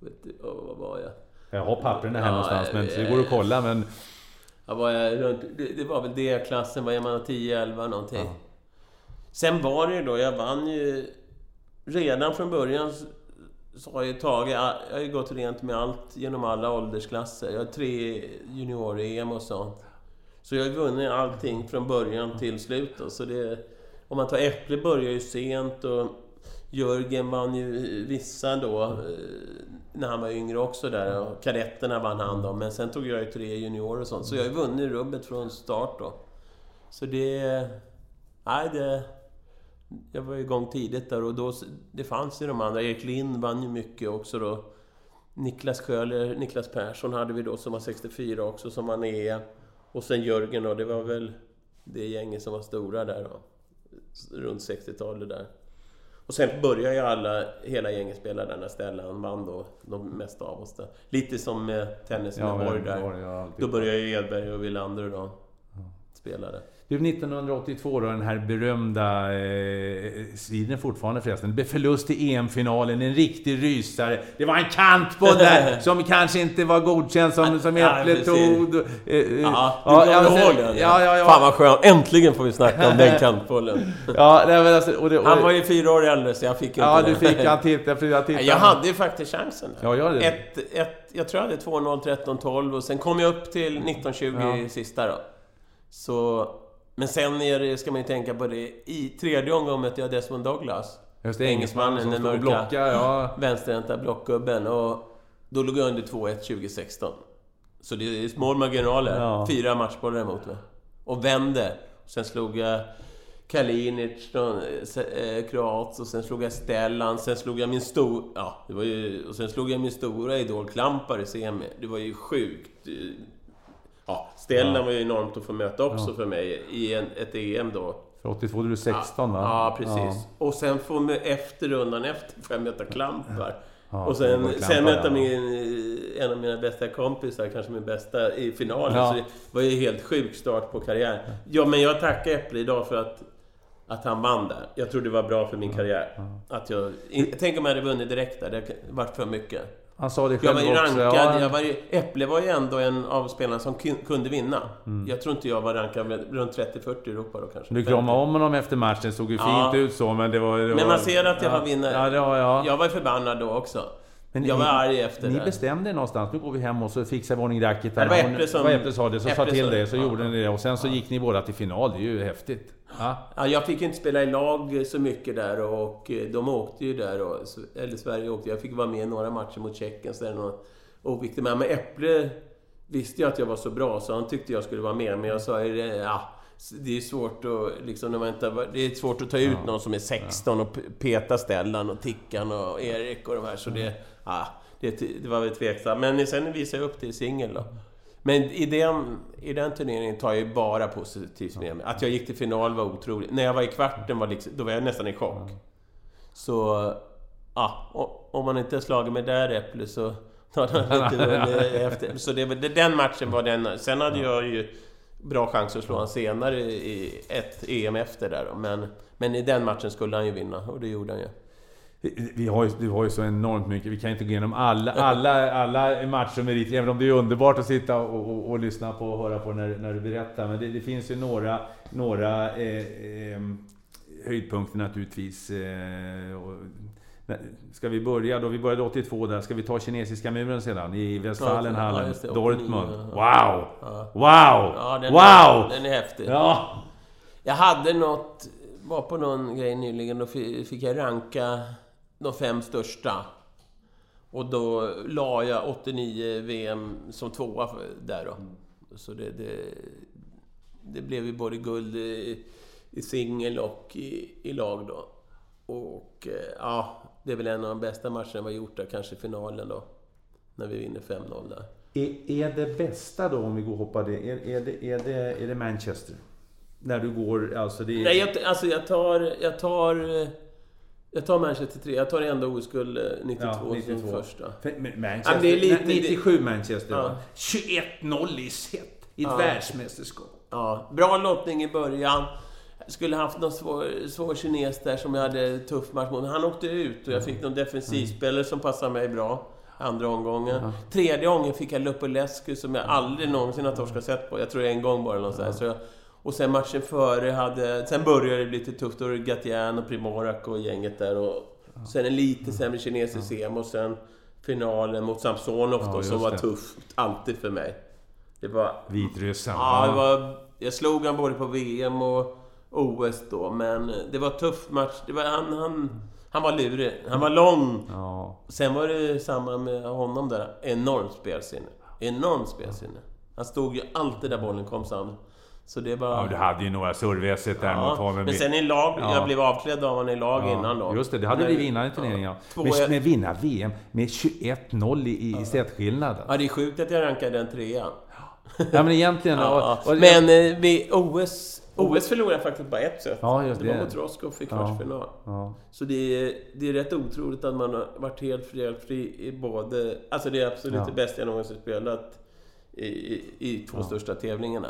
Speaker 2: Vet du, åh, vad var jag?
Speaker 1: Jag har papperna här
Speaker 2: Ja,
Speaker 1: någonstans, men det går att kolla. Men
Speaker 2: Jag var jag runt, det, det var väl D-klassen, vad är man, 10-11 någonting. Sen var det ju då, jag vann ju... Redan från början så- har jag tagit... Jag har ju gått rent med allt genom alla åldersklasser. Jag har tre junior-EM och sånt. Så jag har vunnit allting från början till slut då. Så det... Om man tar Äpple började ju sent och Jörgen vann ju vissa då eh, när han var yngre också där. Och kadetterna vann han då. Men sen tog jag ju tre juniorer och sånt. Så jag har ju vunnit rubbet från start då. Så det... Nej, det... Jag var igång tidigt där och då... Det fanns ju de andra. Erik Lind vann ju mycket också då. Niklas Sjöler, Niklas Persson hade vi då som var 64 också, som vann EM. Och sen Jörgen då, det var väl det gänget som var stora där då. Runt 60-talet där. Och sen började ju alla, hela gänget spela där när Stellan vann då, de mesta av oss där. Lite som med tennis med Borg där.
Speaker 1: Borg, ja.
Speaker 2: Då började ju Edberg och Wilander då spela
Speaker 1: Du, 1982 då, den här berömda eh, striden fortfarande förresten. Det blev förlust i EM-finalen, en riktig rysare. Det var en kantboll där *laughs* som kanske inte var godkänd som, som
Speaker 2: Ja,
Speaker 1: Äpple tog. Eh, eh,
Speaker 2: Ja, du kommer
Speaker 1: alltså,
Speaker 2: ihåg den?
Speaker 1: Ja, ja, ja.
Speaker 2: Fan vad skönt! Äntligen får vi snacka om den *laughs* kantbollen.
Speaker 1: ja nej, men alltså, och det, och,
Speaker 2: Han var ju fyra år äldre så jag fick inte
Speaker 1: Ja,
Speaker 2: den.
Speaker 1: du fick han *laughs* titta, för jag tittade.
Speaker 2: Jag hade ju faktiskt chansen.
Speaker 1: Ja, jag hade det.
Speaker 2: ett, ett, jag tror jag hade 2-0, 13-12 och sen kom jag upp till 19-20 i sista då. Så... Men sen är det, ska man ju tänka på det, i tredje omgången mötte jag Desmond Douglas.
Speaker 1: Just det, engelsmannen som
Speaker 2: den mörka
Speaker 1: blockade, ja.
Speaker 2: vänsterhänta blockgubben. Och då låg jag under 2-1 2016. Så det är små marginaler.
Speaker 1: Ja.
Speaker 2: Fyra matchbollar emot mig. Och vände. Sen slog jag Kalinic eh, Kroat och sen slog jag Stellan, sen slog jag min stor... Ja, det var ju... Och sen slog jag min stora idol Klampar i semi. Det var ju sjukt. Ja, Stellan var ju enormt att få möta också för mig i en, ett EM då.
Speaker 1: För 82 är du 16 va?
Speaker 2: Ja, precis. Och sen får man efter rundan efter får jag möta Klampar.
Speaker 1: Ja,
Speaker 2: och sen,
Speaker 1: Klampar,
Speaker 2: sen möta
Speaker 1: ja.
Speaker 2: min, en av mina bästa kompisar, kanske min bästa i finalen.
Speaker 1: Ja.
Speaker 2: Så det var ju helt sjuk start på karriären. Ja, men jag tackar Äpple idag för att, att han vann där. Jag tror det var bra för min karriär. Att jag, tänk om jag hade vunnit direkt där. Det varit för mycket.
Speaker 1: Han sa det
Speaker 2: Jag
Speaker 1: själv
Speaker 2: var ju
Speaker 1: också.
Speaker 2: rankad,
Speaker 1: ja.
Speaker 2: jag var ju, Äpple var ju ändå en av spelarna som kun- kunde vinna.
Speaker 1: Mm.
Speaker 2: Jag tror inte jag var rankad runt 30-40 i Europa då kanske.
Speaker 1: Du kramade om honom efter matchen, det såg ju
Speaker 2: Ja.
Speaker 1: fint ut så, men det var... Det
Speaker 2: Men
Speaker 1: var,
Speaker 2: man ser att jag
Speaker 1: ja.
Speaker 2: har vinnare.
Speaker 1: Ja, var jag.
Speaker 2: Jag var förbannad då också.
Speaker 1: Men
Speaker 2: jag
Speaker 1: ni-
Speaker 2: var arg efter
Speaker 1: Ni
Speaker 2: det.
Speaker 1: bestämde er någonstans, nu går vi hem och så fixar vi ordning racket.
Speaker 2: Ja, det var Äpple som-
Speaker 1: Det var Äpple sa det, så sa
Speaker 2: Äpple
Speaker 1: till
Speaker 2: sa
Speaker 1: det. så
Speaker 2: Ja.
Speaker 1: gjorde ni det. Och sen så gick ni båda till final, det är ju häftigt. Ja.
Speaker 2: Ja, jag fick inte spela i lag så mycket där och eh, de åkte ju där. Och, eller Sverige åkte. Jag fick vara med i några matcher mot Tjeckien. Så det är någon oviktig. Men Äpple visste jag att jag var så bra så han tyckte jag skulle vara med. Men jag sa ju det, ja, det är svårt att liksom, när man inte, det är svårt att ta ut någon som är 16 och peta Stellan och Tickan och Erik och de här. Så det, ah, det, det var väl tveksamt. Men sen visade jag upp till singel då. Men i den, i den turneringen tar jag ju bara positivt med mig. Att jag gick till final var otroligt. När jag var i kvarten var liksom, då var jag nästan i chock. Så... Ja, om man inte slagit med där äpple så... *laughs* efter. Så det, det, den matchen var den... Sen hade jag ju bra chans att slå honom senare i ett EM efter där då. Men, men i den matchen skulle han ju vinna och det gjorde han ju.
Speaker 1: Vi- har, ju, vi har ju så enormt mycket, vi kan inte gå igenom alla, alla, alla matcher och meriter, även om det är underbart att sitta och, och, och lyssna på och höra på när, när du berättar. Men det, det finns ju några, några eh, eh, höjdpunkter naturligtvis. Eh, och, ska vi börja då? Vi började 82 där. Ska vi ta kinesiska muren sedan? I Westfalenhallen?
Speaker 2: Ja, just det, 89,
Speaker 1: Dortmund? Wow!
Speaker 2: Ja.
Speaker 1: Wow!
Speaker 2: Ja, den,
Speaker 1: wow!
Speaker 2: den är häftig.
Speaker 1: Ja!
Speaker 2: Jag hade något... Var på någon grej nyligen, då fi- fick jag ranka de fem största. Och då la jag 89 VM som tvåa där då. Så det, det, det blev ju både guld i, i singel och i, i lag då. Och eh, ja, det är väl en av de bästa matcherna vi har gjort där, kanske finalen då. När vi vinner 5-0 där.
Speaker 1: Är, är det bästa då, om vi går och hoppar det, är, är det, är det, är det Manchester? När du går, alltså det är...
Speaker 2: Nej, jag, alltså jag tar... Jag tar... eh, Jag tar Manchester 3. Jag tar ändå OS-guld eh, 92, som första.
Speaker 1: För- men
Speaker 2: Ja,
Speaker 1: Manchester,
Speaker 2: det är lite-
Speaker 1: 97 Manchester
Speaker 2: Ja.
Speaker 1: va? 21-0 i set i ett
Speaker 2: Ja.
Speaker 1: världsmästerskap.
Speaker 2: Ja, bra lottning i början. Skulle haft någon svår, svår kines där som jag hade tuff match mot. Men han åkte ut och jag fick någon defensivspelare som passade mig bra. Andra omgången. Tredje gången fick jag Lupulescu som jag aldrig någonsin har torskat sett på. Jag tror en gång bara. något så här. Så jag, och sen matchen före hade... Sen började det bli lite tufft. Då var det Gatien och Primorak och gänget där. Och sen en lite sämre kinesisk EM och sen finalen mot Samsonov
Speaker 1: Ja,
Speaker 2: då, som var
Speaker 1: det.
Speaker 2: tuff. Alltid för mig. Det var...
Speaker 1: Vitryssland.
Speaker 2: Ja, det var, jag slog han både på VM och OS då, men det var tuff match. Det var, han, han, han var lurig. Han var lång.
Speaker 1: Ja.
Speaker 2: Sen var det samma med honom där. Enormt spelsinne. Enormt spelsinne. Han stod ju alltid där bollen kom sen. Så det var...
Speaker 1: ja, du hade ju några serveset där mot honom.
Speaker 2: men sen i lag,
Speaker 1: Ja.
Speaker 2: jag blev avklädd av honom i lag innan då.
Speaker 1: Just det, det hade
Speaker 2: När-
Speaker 1: blivit innan i turneringen. Ja. Men, men vinna VM med 21-0 i, i setskillnad.
Speaker 2: Ja, det är sjukt att jag rankade den trea.
Speaker 1: Ja, men egentligen...
Speaker 2: Ja,
Speaker 1: och- och-
Speaker 2: men eh, vi, OS, OS förlorade jag faktiskt bara ett set.
Speaker 1: Ja, just
Speaker 2: det var
Speaker 1: det.
Speaker 2: mot Roscoff i kvartsfinal.
Speaker 1: Ja.
Speaker 2: Så det är, det är rätt otroligt att man har varit helt felfri i både... Alltså det är absolut
Speaker 1: Ja.
Speaker 2: det bästa jag någonsin spelat i, i, i två största tävlingarna.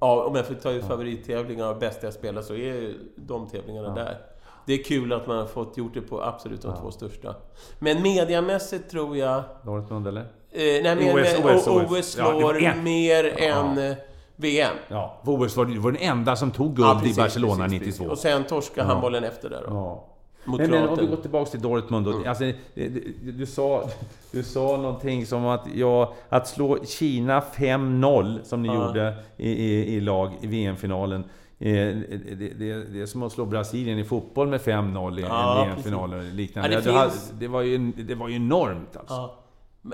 Speaker 2: Ja, om jag får ta ut favorittävlingar och bästa jag spelat så är de tävlingarna där. Det är kul att man har fått gjort det på absolut de två största. Men mediamässigt tror jag...
Speaker 1: Dortmund, eller?
Speaker 2: Eh, nej, men,
Speaker 1: OS,
Speaker 2: men,
Speaker 1: OS,
Speaker 2: OS,
Speaker 1: OS. Ja, det
Speaker 2: slår
Speaker 1: en-
Speaker 2: mer
Speaker 1: Ja.
Speaker 2: än eh, VM.
Speaker 1: Ja, OS var, det var den enda som tog guld
Speaker 2: Ja,
Speaker 1: i
Speaker 2: precis,
Speaker 1: Barcelona
Speaker 2: precis,
Speaker 1: 92.
Speaker 2: precis. Och sen torska handbollen efter där då. Mot
Speaker 1: Men, men om vi går tillbaka till Dortmund.
Speaker 2: Mm.
Speaker 1: Alltså, det- du, sa, du sa någonting som att, ja, att slå Kina 5-0, som ni
Speaker 2: Ja.
Speaker 1: gjorde i, i, i lag i VM-finalen. Eh, det, det, det är som att slå Brasilien i fotboll med 5-0 i
Speaker 2: Ja,
Speaker 1: en VM-final och liknande.
Speaker 2: Ja, det
Speaker 1: Du hade- det, var ju, det var ju enormt alltså.
Speaker 2: Ja.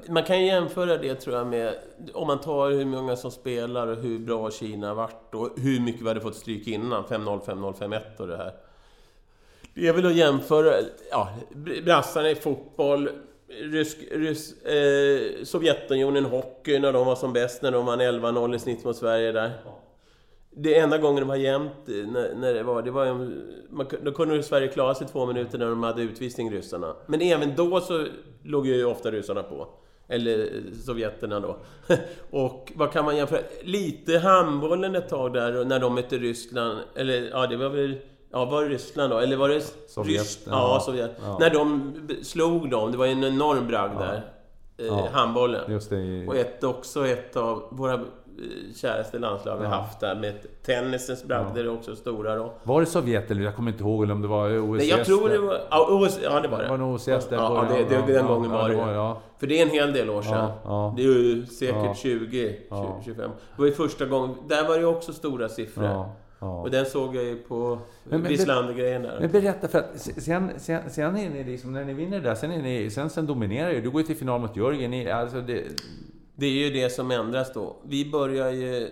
Speaker 2: Man kan ju jämföra det tror jag med, om man tar hur många som spelar och hur bra Kina har varit och hur mycket vi hade fått stryk innan, 5-0, 5-0, 5-1 och det här. Det är väl att jämföra, ja, brassarna i fotboll, Rysk, Rys, eh, Sovjetunionen hockey när de var som bäst, när de vann 11-0 i snitt mot Sverige där. Det enda gången de var jämnt, eh, när, när det var, det var man, då kunde Sverige klara sig två minuter när de hade utvisning, ryssarna. Men även då så låg ju ofta ryssarna på. Eller eh, sovjeterna då. *laughs* Och vad kan man jämföra? Lite handbollen ett tag där, när de mötte Ryssland. Eller ja, det var väl... Ja, var det Ryssland då? Eller var det...
Speaker 1: Sovjet,
Speaker 2: Rys-
Speaker 1: ja.
Speaker 2: Ja, Sovjet.
Speaker 1: Ja.
Speaker 2: När de slog dem, det var ju en enorm bragd där. Eh,
Speaker 1: Ja.
Speaker 2: Handbollen.
Speaker 1: Just det.
Speaker 2: Och ett, också ett av våra eh, käraste landslag vi
Speaker 1: Ja.
Speaker 2: haft där med tennisens bragder är också stora då.
Speaker 1: Var det Sovjet eller jag kommer inte ihåg eller om det var OSS?
Speaker 2: Nej, jag tror det var... Ja, OS, ja det var det.
Speaker 1: Det var nog OSS där
Speaker 2: Ja, ja, det, det, den
Speaker 1: ja,
Speaker 2: gången
Speaker 1: ja,
Speaker 2: var det.
Speaker 1: var- ja.
Speaker 2: För det är en hel del år sedan.
Speaker 1: Ja, ja.
Speaker 2: Det är ju säkert
Speaker 1: Ja.
Speaker 2: 20,
Speaker 1: Ja.
Speaker 2: 20, 25. Det var ju första gången... Där var det också stora siffror.
Speaker 1: Ja.
Speaker 2: Och den såg jag ju på Wislander-grejen där.
Speaker 1: Men berätta, för att sen, sen, sen är ni liksom, när ni vinner det där, sen, är ni, sen, sen dominerar ju. Du går ju till final mot Jörgen. Ni, alltså det,
Speaker 2: Det är ju det som ändras då. Vi börjar ju,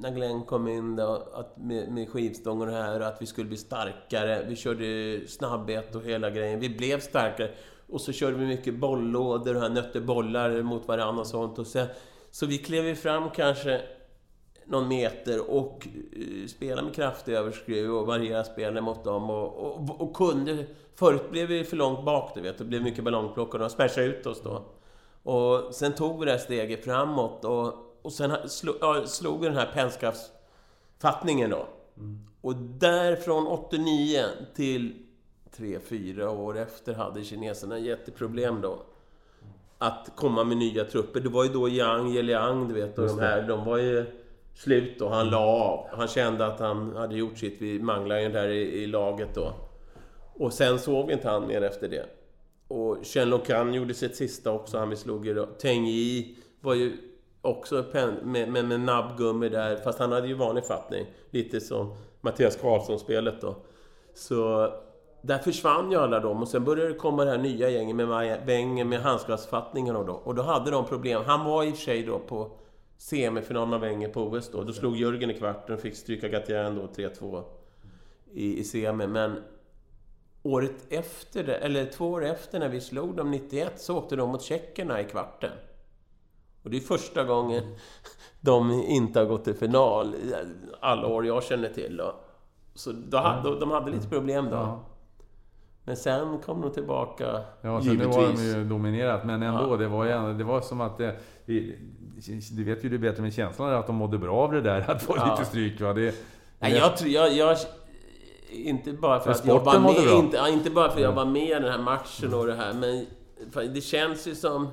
Speaker 2: när Glenn kom in då, att med, med skivstång och det här, att vi skulle bli starkare. Vi körde snabbhet och hela grejen. Vi blev starkare. Och så körde vi mycket bolllådor och nötte bollar mot varandra och sånt. Och sen, så vi klev ju fram kanske någon meter och eh, spela med kraftig överskruv och variera spelet mot dem och, och, och kunde... Förut blev vi för långt bak, du vet. Det blev mycket ballongplock och de smashade ut oss då. Och sen tog vi det här steget framåt och, och sen slog, ja, slog den här pennskaftsfattningen då. Och där från 89 till 3-4 år efter hade kineserna jätteproblem då. Att komma med nya trupper. Det var ju då Yang Yeliang, du vet, och de här, de var ju slut och han la av. Han kände att han hade gjort sitt. Vi manglade ju där i, i laget då. Och sen såg inte han mer efter det. Och Chen gjorde sitt sista också, han vi slog ju Teng Yi var ju också med, med, med nabbgummi där, fast han hade ju vanlig fattning. Lite som Mattias Karlsson-spelet då. Så där försvann ju alla dem och sen började det komma det här nya gänget med Wenger med handskfattningen och då. Och då hade de problem. Han var i och för sig då på semifinalen av Wenger på OS då. Då slog Jörgen i kvarten och fick stryka Gatien då 3-2 i, i semi. Men året efter, det, eller två år efter när vi slog dem 91, så åkte de mot tjeckerna i kvarten. Och det är första gången *laughs* de inte har gått till final alla år jag känner till. Då. Så då hade, de hade lite problem då. Ja. Men sen kom de tillbaka,
Speaker 1: Ja, sen givetvis. var de ju dominerat. Men ändå, ja. det, var ju, det var som att... Det, du vet ju det bättre med känslan att de mådde bra av det där, att få ja. lite stryk. Va? Det,
Speaker 2: Nej, jag, tror, jag, jag, inte bara för, för att jag var med, inte, inte bara för att jag var med i den här matchen och det här, men det känns ju som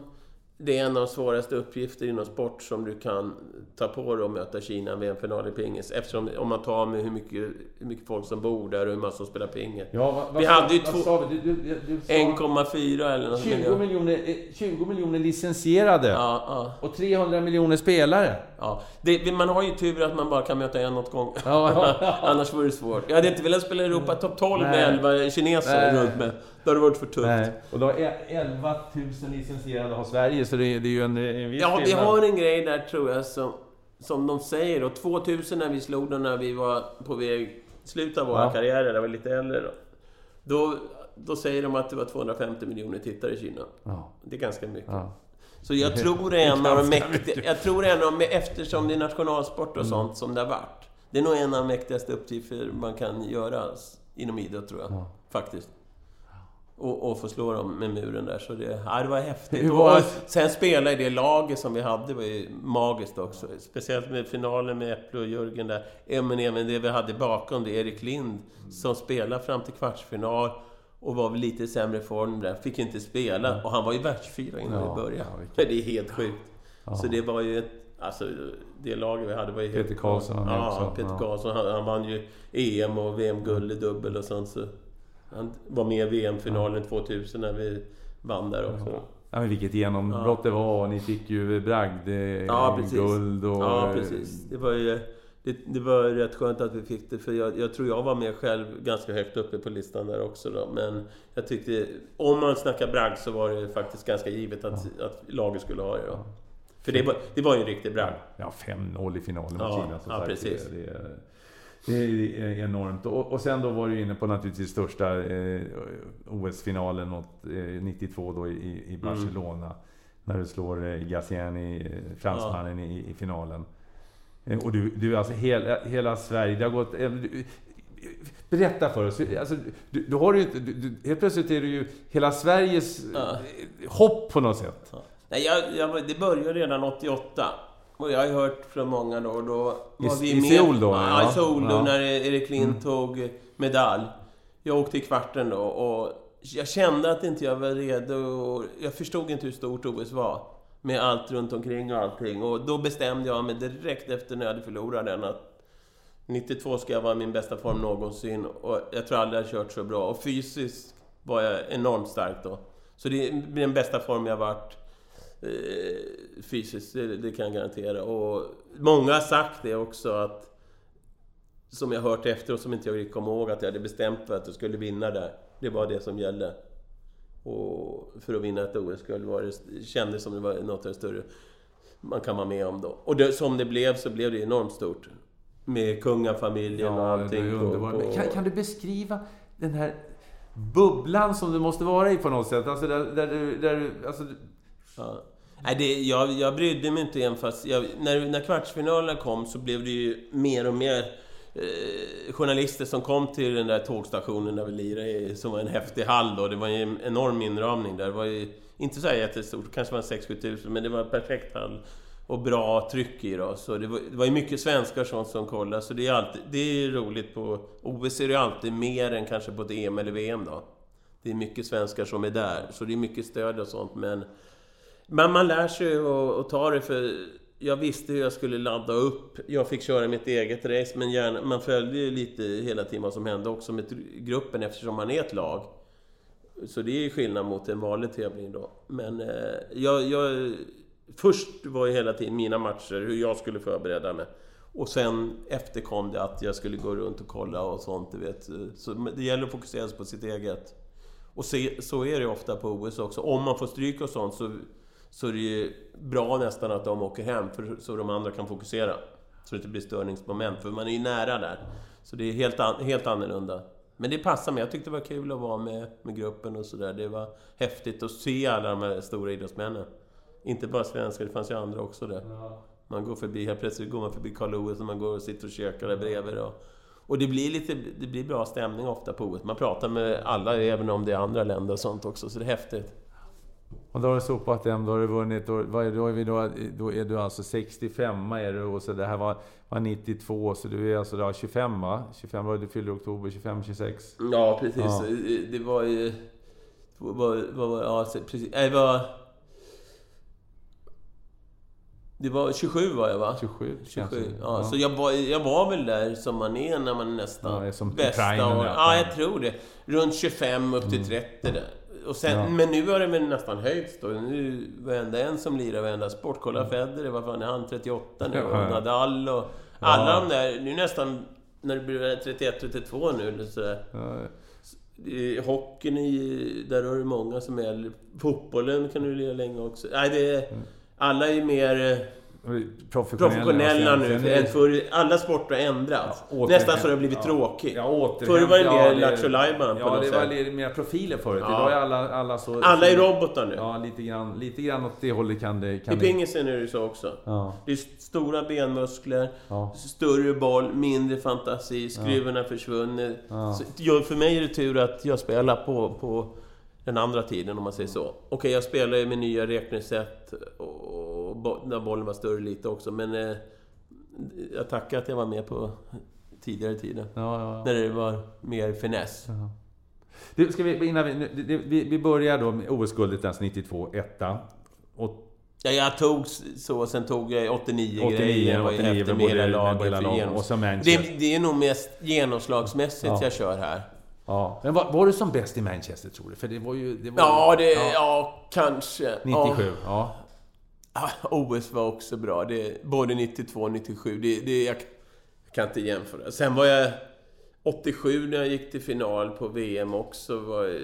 Speaker 2: det är en av de svåraste uppgifter inom sport som du kan ta på dig och möta Kina vid en final i pingis. Eftersom om man tar med hur mycket, hur mycket folk som bor där och hur många som spelar pingis.
Speaker 1: Ja, vad,
Speaker 2: vi
Speaker 1: vad,
Speaker 2: hade ju 1,4 eller något
Speaker 1: 20 miljoner, 20 eh, miljoner licensierade.
Speaker 2: Ja, ja.
Speaker 1: Och 300 miljoner spelare.
Speaker 2: Ja. Det, man har ju tur att man bara kan möta en åt gången. *laughs* Annars vore det svårt. Jag hade inte velat spela Europa topp 12 Nej. med 11 kineser runt med. Det hade varit för tufft. Nej.
Speaker 1: Och då är 11 000 licensierade har Sverige, så det, det är ju en, en viss
Speaker 2: Ja, vi har en grej där tror jag som, som de säger. Och 2000 när vi slog dem när vi var på väg sluta av våra ja. karriärer, när vi var lite äldre då. Då, då säger de att det var 250 miljoner tittare i Kina. Ja. Det är ganska mycket. Ja. Så jag tror det är en av de mäktiga... Jag tror en av eftersom det är nationalsport och mm. sånt som det har varit. Det är nog en av de mäktigaste uppgifter man kan göra inom idrott, tror jag. Ja. Faktiskt. Och, och få slå dem med muren där. Så det, ja, det var häftigt. Var... Och sen spela i det laget som vi hade var ju magiskt också. Speciellt med finalen med Äpple och Jörgen där. Men även det vi hade bakom det, Erik Lind, som spelade fram till kvartsfinal och var väl lite i sämre form där. Fick inte spela. Och han var ju världsfyra innan ja, vi började. Ja, det är helt sjukt. Ja. Så det var ju ett... Alltså, det laget vi hade var ju.
Speaker 1: Peter Karlsson
Speaker 2: Ja, också. Peter Karlsson. Han, han vann ju EM och VM-guld i dubbel och sånt. Så han var med i VM-finalen 2000 när vi vann där också.
Speaker 1: Ja, men vilket genombrott ja. det var. Ni fick ju bragd, eh, ja, guld och...
Speaker 2: Ja, precis. Det var ju... Det, det, var rätt skönt att vi fick det, för jag, jag, tror jag var med själv ganska högt uppe på listan där också då. Men jag tyckte, om man snackar bragd så var det faktiskt ganska givet att, ja. att laget skulle ha det då. För det var, det var ju en riktig bragd.
Speaker 1: Ja, 5-0 i finalen mot
Speaker 2: ja,
Speaker 1: Kina.
Speaker 2: ja, sagt. precis.
Speaker 1: Det, det, det är enormt. Och, och sen då var du inne på naturligtvis största eh, OS-finalen mot, eh, 92 då i, i Barcelona. Mm. När du slår eh, Gaziani, eh, fransmannen, ja. i, i, finalen. Eh, och du, du alltså hela, hela Sverige, det har gått... Eh, du, berätta för oss. Alltså, du, du har ju, du, helt plötsligt är du ju hela Sveriges ja. hopp på något sätt. Ja.
Speaker 2: Nej, jag, jag, det började redan 88. Och jag har hört från många då, då
Speaker 1: var I, vi med... I Seoul då?
Speaker 2: Ja, i Seoul då, ja. när Erik Lind mm. tog medalj. Jag åkte i kvarten då och jag kände att inte jag var redo. Och jag förstod inte hur stort OS var. Med allt runt omkring och allting. Och då bestämde jag mig direkt efter när jag hade förlorat den att 92 ska jag vara i min bästa form någonsin. Och jag tror aldrig jag har kört så bra. Och fysiskt var jag enormt stark då. Så det är den bästa form jag varit fysiskt, det, det, kan jag garantera. Och många har sagt det också att som jag hört efter och som inte jag riktigt kommer ihåg att jag hade bestämt för att jag skulle vinna där. Det var det som gällde. Och för att vinna ett OS-guld var det, kändes som det var något av det större man kan vara med om då. Och det, som det blev så blev det enormt stort. Med kungafamiljen ja, och allting.
Speaker 1: På... Kan, kan, du beskriva den här bubblan som du måste vara i på något sätt? Alltså där, där, där, alltså...
Speaker 2: Ja. Nej, det, jag, jag brydde mig inte än fast... Jag, när, när kvartsfinalerna kom så blev det ju mer och mer eh, journalister som kom till den där tågstationen där vi lirade som var en häftig hall då. Det var en enorm inramning där. Det var ju inte så här jättestort, kanske var 6-7 tusen, men det var en perfekt hall. Och bra tryck i då. Så det var, det var ju mycket svenskar sånt som kollade, så det är, alltid, det är roligt på... OS är det ju alltid mer än kanske på ett EM eller VM då. Det är mycket svenskar som är där, så det är mycket stöd och sånt, men... Men man lär sig att ta det för jag visste hur jag skulle ladda upp. Jag fick köra mitt eget race, men gärna, man följde ju lite hela tiden vad som hände också med gruppen eftersom man är ett lag. Så det är ju skillnad mot en vanlig tävling då. Men eh, jag, jag... Först var ju hela tiden mina matcher, hur jag skulle förbereda mig. Och sen efter kom det att jag skulle gå runt och kolla och sånt, du vet. Så det gäller att fokusera på sitt eget. Och se, så är det ofta på OS också. Om man får stryk och sånt så så är det ju bra nästan att de åker hem, för, så de andra kan fokusera. Så det inte blir störningsmoment, för man är ju nära där. Så det är helt, an, helt annorlunda. Men det passar mig. Jag tyckte det var kul att vara med, med gruppen och sådär. Det var häftigt att se alla de här stora idrottsmännen. Inte bara svenskar, det fanns ju andra också där. Man går förbi, helt plötsligt går man förbi Karl Lewis och man går och sitter och käkar där bredvid. Och, och det blir lite, det blir bra stämning ofta på OS. Man pratar med alla, även om det är andra länder och sånt också, så det är häftigt.
Speaker 1: Och då har du sopat hem, då har du vunnit, då, vad är, då, är vi då, då är du alltså 65 är du och så det här var, var 92, så du är alltså då 25 va? 25 var du fyllde i oktober, 25, 26?
Speaker 2: Ja, precis. Ja. Det var ju... Var, var, ja, precis. Det var... Det var 27 var jag va?
Speaker 1: 27,
Speaker 2: 27. Ja, ja. Så jag var, jag var väl där som man är när man är nästan
Speaker 1: ja, som
Speaker 2: bästa.
Speaker 1: Och,
Speaker 2: ja, jag tror det. Runt 25 upp till 30 mm. där och sen, ja. Men nu har det väl nästan höjts då. Nu, varenda en som lirar varenda sport. Kolla mm. Federer, vad fan är han? 38 nu? Och Nadal och... Alla ja. de där, nu nästan... När det blir 31, 32 nu eller sådär. Ja. I hockeyn, i, där har du många som är äldre. Fotbollen kan du lira länge också. Nej, det är... Mm. Alla är mer eh,
Speaker 1: professionella,
Speaker 2: professionella nu. För, för alla sporter har ändrats. Ja, Nästan så det har blivit ja, tråkigt.
Speaker 1: Ja,
Speaker 2: Förr var det mer ja, Lattjo Lajban
Speaker 1: Ja, det var mer profiler förut. Ja. Idag är alla, alla så...
Speaker 2: Alla är robotar nu.
Speaker 1: Ja, lite grann, lite grann åt det hållet kan det... Kan
Speaker 2: I pingisen är det så också. Ja. Det är stora benmuskler, större boll, mindre fantasi, skruvarna ja. försvunnit. Så, för mig är det tur att jag spelar på, på den andra tiden, om man säger så. Okej, okay, jag spelar ju med nya räknesätt och när bollen var större lite också, men eh, jag tackar att jag var med på tidigare tider. Ja, ja, ja. När det var mer finess.
Speaker 1: Du, ska vi, innan vi, vi, vi börjar då med OS-guldet alltså 92, etta. Och
Speaker 2: Ja, jag tog så, sen tog jag 89,
Speaker 1: 89 grejen.
Speaker 2: var ju efter med hela
Speaker 1: laget.
Speaker 2: Och så det, det är nog mest genomslagsmässigt ja. jag kör här.
Speaker 1: Ja. Men var, var, du som bäst i Manchester, tror du? För det var ju... Det var
Speaker 2: ja, det, ja. ja, kanske.
Speaker 1: 97, ja.
Speaker 2: ja. OS var också bra. Det, både 92 och 97. Det, det, jag kan inte jämföra. Sen var jag... 87 när jag gick till final på VM också. Var,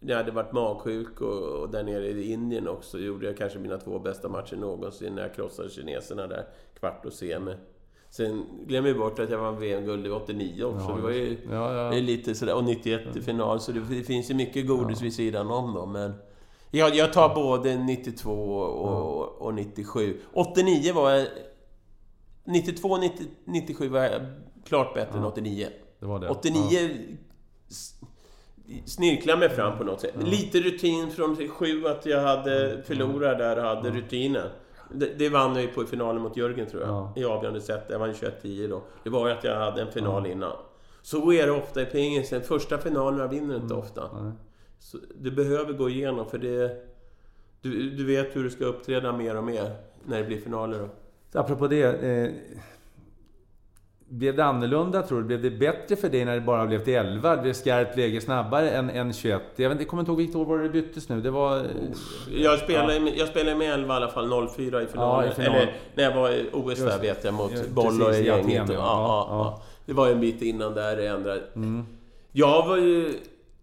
Speaker 2: när jag hade varit magsjuk och, och där nere i Indien också gjorde jag kanske mina två bästa matcher någonsin när jag krossade kineserna där, kvart och semi. Sen glömmer vi bort att jag vann VM-guld i 89 också. Ja, det var ju ja, ja. lite sådär. Och 91 i final. Så det, finns ju mycket godis vid sidan om då. Men jag, jag tar både 92 och, och 97. 89 var jag... 92 och 97 var jag klart bättre än 89.
Speaker 1: Det var det.
Speaker 2: 89 snirklade mig fram på något sätt. Lite rutin från 7 att jag hade förlorat där och hade rutinen. Det, det vann jag ju på i finalen mot Jörgen tror jag. Ja. I avgörande set. Jag vann 21-10 då. Det var ju att jag hade en final ja. innan. Så är det ofta i pingisen. Första finalerna vinner inte mm. ofta. Så du behöver gå igenom för det... Du, du vet hur du ska uppträda mer och mer när det blir finaler då.
Speaker 1: Apropå det. Eh, blev det annorlunda tror du? Blev det bättre för dig när det bara blev till 11? Det blev skarpt läge snabbare än, än 21? Jag, vet, jag kommer inte ihåg vilket år var det byttes nu. Det var...
Speaker 2: Jag spelade, ja. jag spelade med 11 i alla fall, 04 i finalen. Ja, i final. Eller när jag var i OS där vet jag, mot just, Boll och gänget. Ja, ja, ja, Det var en bit innan där det ändrade. Mm. Jag var ju...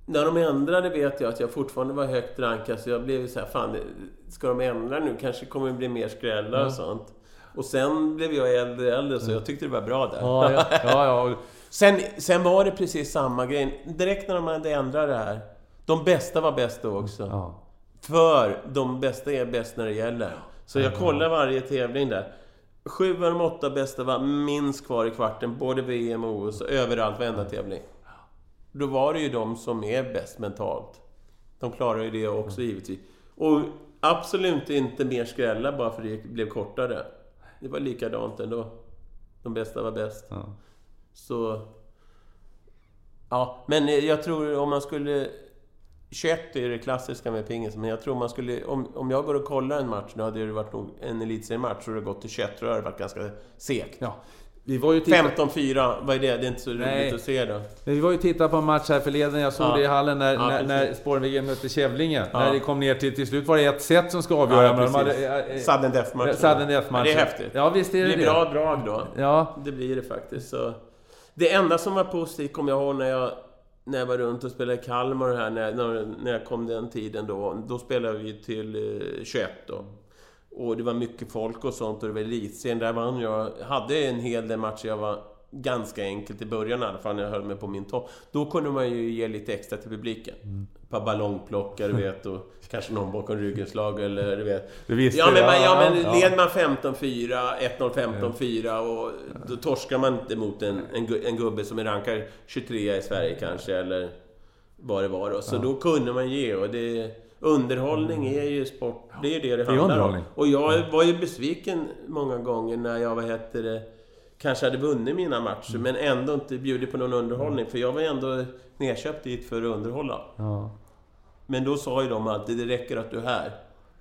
Speaker 2: När de ändrade vet jag att jag fortfarande var högt rankad, så jag blev så här, fan, ska de ändra nu? Kanske kommer det bli mer skrällar och sånt. Och sen blev jag äldre äldre, så jag tyckte det var bra där.
Speaker 1: Ja, ja, *laughs* ja, ja.
Speaker 2: sen, sen var det precis samma grej. Direkt när de hade ändrat det här. De bästa var bäst då också. Ja. För de bästa är bäst när det gäller. Så jag kollar varje tävling där. Sju av de åtta bästa var minst kvar i kvarten, både VM och OS, överallt, varenda tävling. Då var det ju de som är bäst mentalt. De klarar ju det också givetvis. Och absolut inte mer skrälla bara för det blev kortare. Det var likadant ändå. De bästa var bäst.
Speaker 1: Ja.
Speaker 2: Så... Ja, men jag tror om man skulle... 21 är det klassiska med pingis, men jag tror man skulle... Om, om jag går och kollar en match, nu hade det varit nog en elitseriematch, och det gått till 21, tror jag det varit ganska segt.
Speaker 1: Ja. Vi var ju och tittade-
Speaker 2: 15-4, vad är det? Det är inte så
Speaker 1: Nej.
Speaker 2: roligt att se då.
Speaker 1: Men vi var ju och tittade på en match här förleden, jag såg
Speaker 2: Ja.
Speaker 1: det i hallen när,
Speaker 2: Ja,
Speaker 1: när, när. Spårvägen mötte Kävlinge.
Speaker 2: Ja.
Speaker 1: När det kom ner till, till slut var det ett set som ska avgöra.
Speaker 2: Ja,
Speaker 1: de hade, eh, eh,
Speaker 2: Sudden death-match.
Speaker 1: Sudden death-match.
Speaker 2: Ja, det är häftigt.
Speaker 1: Ja, visst är
Speaker 2: Det
Speaker 1: det
Speaker 2: blir
Speaker 1: det.
Speaker 2: bra drag då.
Speaker 1: Ja,
Speaker 2: Det blir det faktiskt. Så. Det enda som var positivt kommer jag ihåg när jag, när jag var runt och spelade i Kalmar här, när, när, när jag kom den tiden då. Då spelade vi till eh, 21 då. Och det var mycket folk och sånt och det var elitserien. Där vann jag. Hade en hel del matcher jag var ganska enkelt i början i alla fall, när jag höll mig på min topp. Då kunde man ju ge lite extra till publiken. Ett par ballongplockar, du vet, och *laughs* kanske någon bakom ryggen slag eller du vet.
Speaker 1: du visste
Speaker 2: Ja men, man, ja, men
Speaker 1: ja.
Speaker 2: led man 15-4, 1-0, 15-4 och då torskar man inte mot en, en, en gubbe som är rankad 23 i Sverige kanske, eller vad det var då. Så då kunde man ge och det... Underhållning är ju sport, det är ju det det
Speaker 1: är
Speaker 2: handlar om. Och jag var ju besviken många gånger när jag, vad heter det, kanske hade vunnit mina matcher, men ändå inte bjudit på någon underhållning. För jag var ju ändå nedköpt dit för att underhålla.
Speaker 1: Ja.
Speaker 2: Men då sa ju de alltid, det räcker att du är här.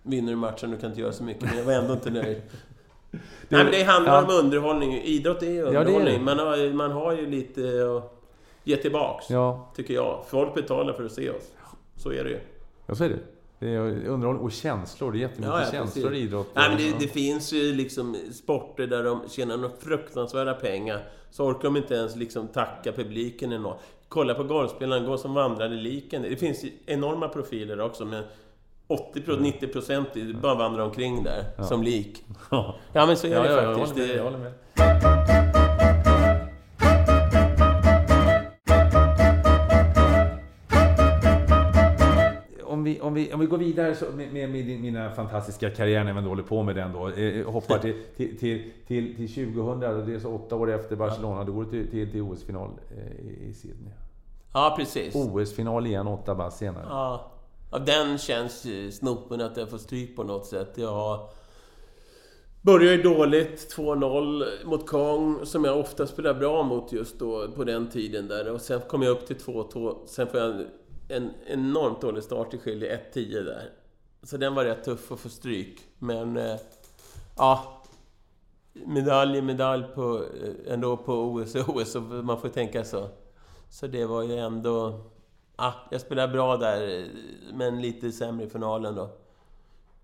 Speaker 2: Vinner du matchen, du kan inte göra så mycket. Men jag var ändå inte nöjd. *laughs* Nej men det handlar
Speaker 1: ja.
Speaker 2: om underhållning. Idrott är ju
Speaker 1: det är
Speaker 2: underhållning.
Speaker 1: det.
Speaker 2: Man, har, man har ju lite att ge tillbaks.
Speaker 1: Ja,
Speaker 2: Tycker jag. Folk betalar för att se oss. Så är det ju.
Speaker 1: Jag säger det. Det är underhållning och känslor. Det är jättemycket
Speaker 2: Ja, ja,
Speaker 1: känslor i idrott.
Speaker 2: Nej, men
Speaker 1: Ja.
Speaker 2: det, det finns ju liksom sporter där de tjänar några fruktansvärda pengar. Så orkar de inte ens liksom tacka publiken eller något. Kolla på golfspelaren, gå som vandrade liken. Det finns enorma profiler också, men 80-90 procent bara vandrar omkring där, som lik.
Speaker 1: Ja.
Speaker 2: Ja, men så är
Speaker 1: Ja,
Speaker 2: det
Speaker 1: ja, jag
Speaker 2: faktiskt.
Speaker 1: håller med. Jag håller med. Om vi, om, vi, går vidare med, med, med mina fantastiska karriär när ändå håller på med den då. Eh, hoppar till, till, till, till, till 2000, och det är så åtta år efter Barcelona. Då går du till, till, till OS-final eh, i, Sydney.
Speaker 2: Ja, precis.
Speaker 1: OS-final igen, åtta bast senare.
Speaker 2: Ja. ja, den känns ju snoppen att jag får stryk på något sätt. Jag började ju dåligt, 2-0 mot Kong, som jag ofta spelar bra mot just då, på den tiden där. Och sen kom jag upp till 2-2. Sen får jag en enormt dålig start i skilje 1-10 där. Så den var rätt tuff att få stryk. Men, eh, ja... Medalj är medalj på, eh, ändå på OS *laughs* och OS, så man får tänka så. Så det var ju ändå... Ah, jag spelade bra där, men lite sämre i finalen då.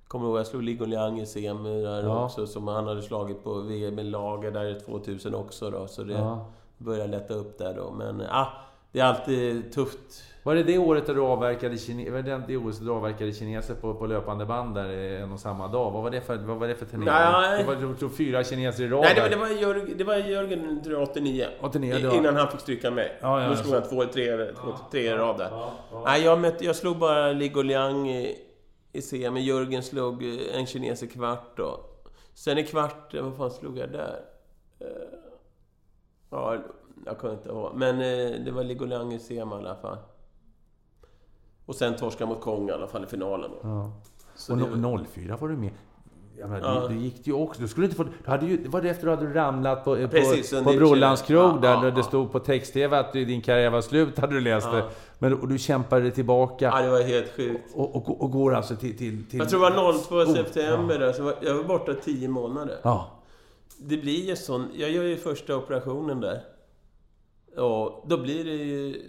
Speaker 2: Kommer ihåg, jag slog Ligo Liang i semi där
Speaker 1: Ja.
Speaker 2: också, som han hade slagit på VM i lager där i 2000 också då. Så det
Speaker 1: Ja.
Speaker 2: började lätta upp där då. Men ah, det är alltid tufft.
Speaker 1: Var det det året du avverkade, kine- var det det du avverkade kineser på, på löpande band där eh, en och samma dag? Vad var det för, vad var det för turnering?
Speaker 2: Nej.
Speaker 1: Det var jag tror, fyra kineser i rad
Speaker 2: Nej, det var, det var, Jörg, det var Jörgen tror jag, 89.
Speaker 1: 89,
Speaker 2: I- Innan han fick stryka mig.
Speaker 1: Ja, ja,
Speaker 2: Då
Speaker 1: ja.
Speaker 2: slog han två, tre, två, tre i rad där. Nej, jag, mötte, jag slog bara Ligo Liang i, i semi. Jörgen slog eh, en kines i kvart då. Sen i kvart, eh, vad fan slog jag där? Ja, jag kommer inte ihåg. Men det var Ligo Liang i semi i alla fall. Och sen torska mot Kong i alla fall i finalen.
Speaker 1: Ja. Och no, 04 var du med. Jag menar,
Speaker 2: Ja.
Speaker 1: du, gick ju också... Du skulle inte få... Du hade ju, var det efter att du hade ramlat på, på,
Speaker 2: Precis,
Speaker 1: på
Speaker 2: under-
Speaker 1: Brollans krog
Speaker 2: Ja,
Speaker 1: där
Speaker 2: ja,
Speaker 1: det
Speaker 2: ja.
Speaker 1: stod på text-tv att din karriär var slut, hade du läst
Speaker 2: Ja.
Speaker 1: det. Men och du kämpade tillbaka
Speaker 2: Ja, det var helt sjukt.
Speaker 1: och, och, och går alltså till... till, till
Speaker 2: Jag tror det var 02
Speaker 1: Oh,
Speaker 2: september där, så var, jag var borta 10 månader.
Speaker 1: Ja.
Speaker 2: Det blir ju sån... Jag gör ju första operationen där. Och då blir det ju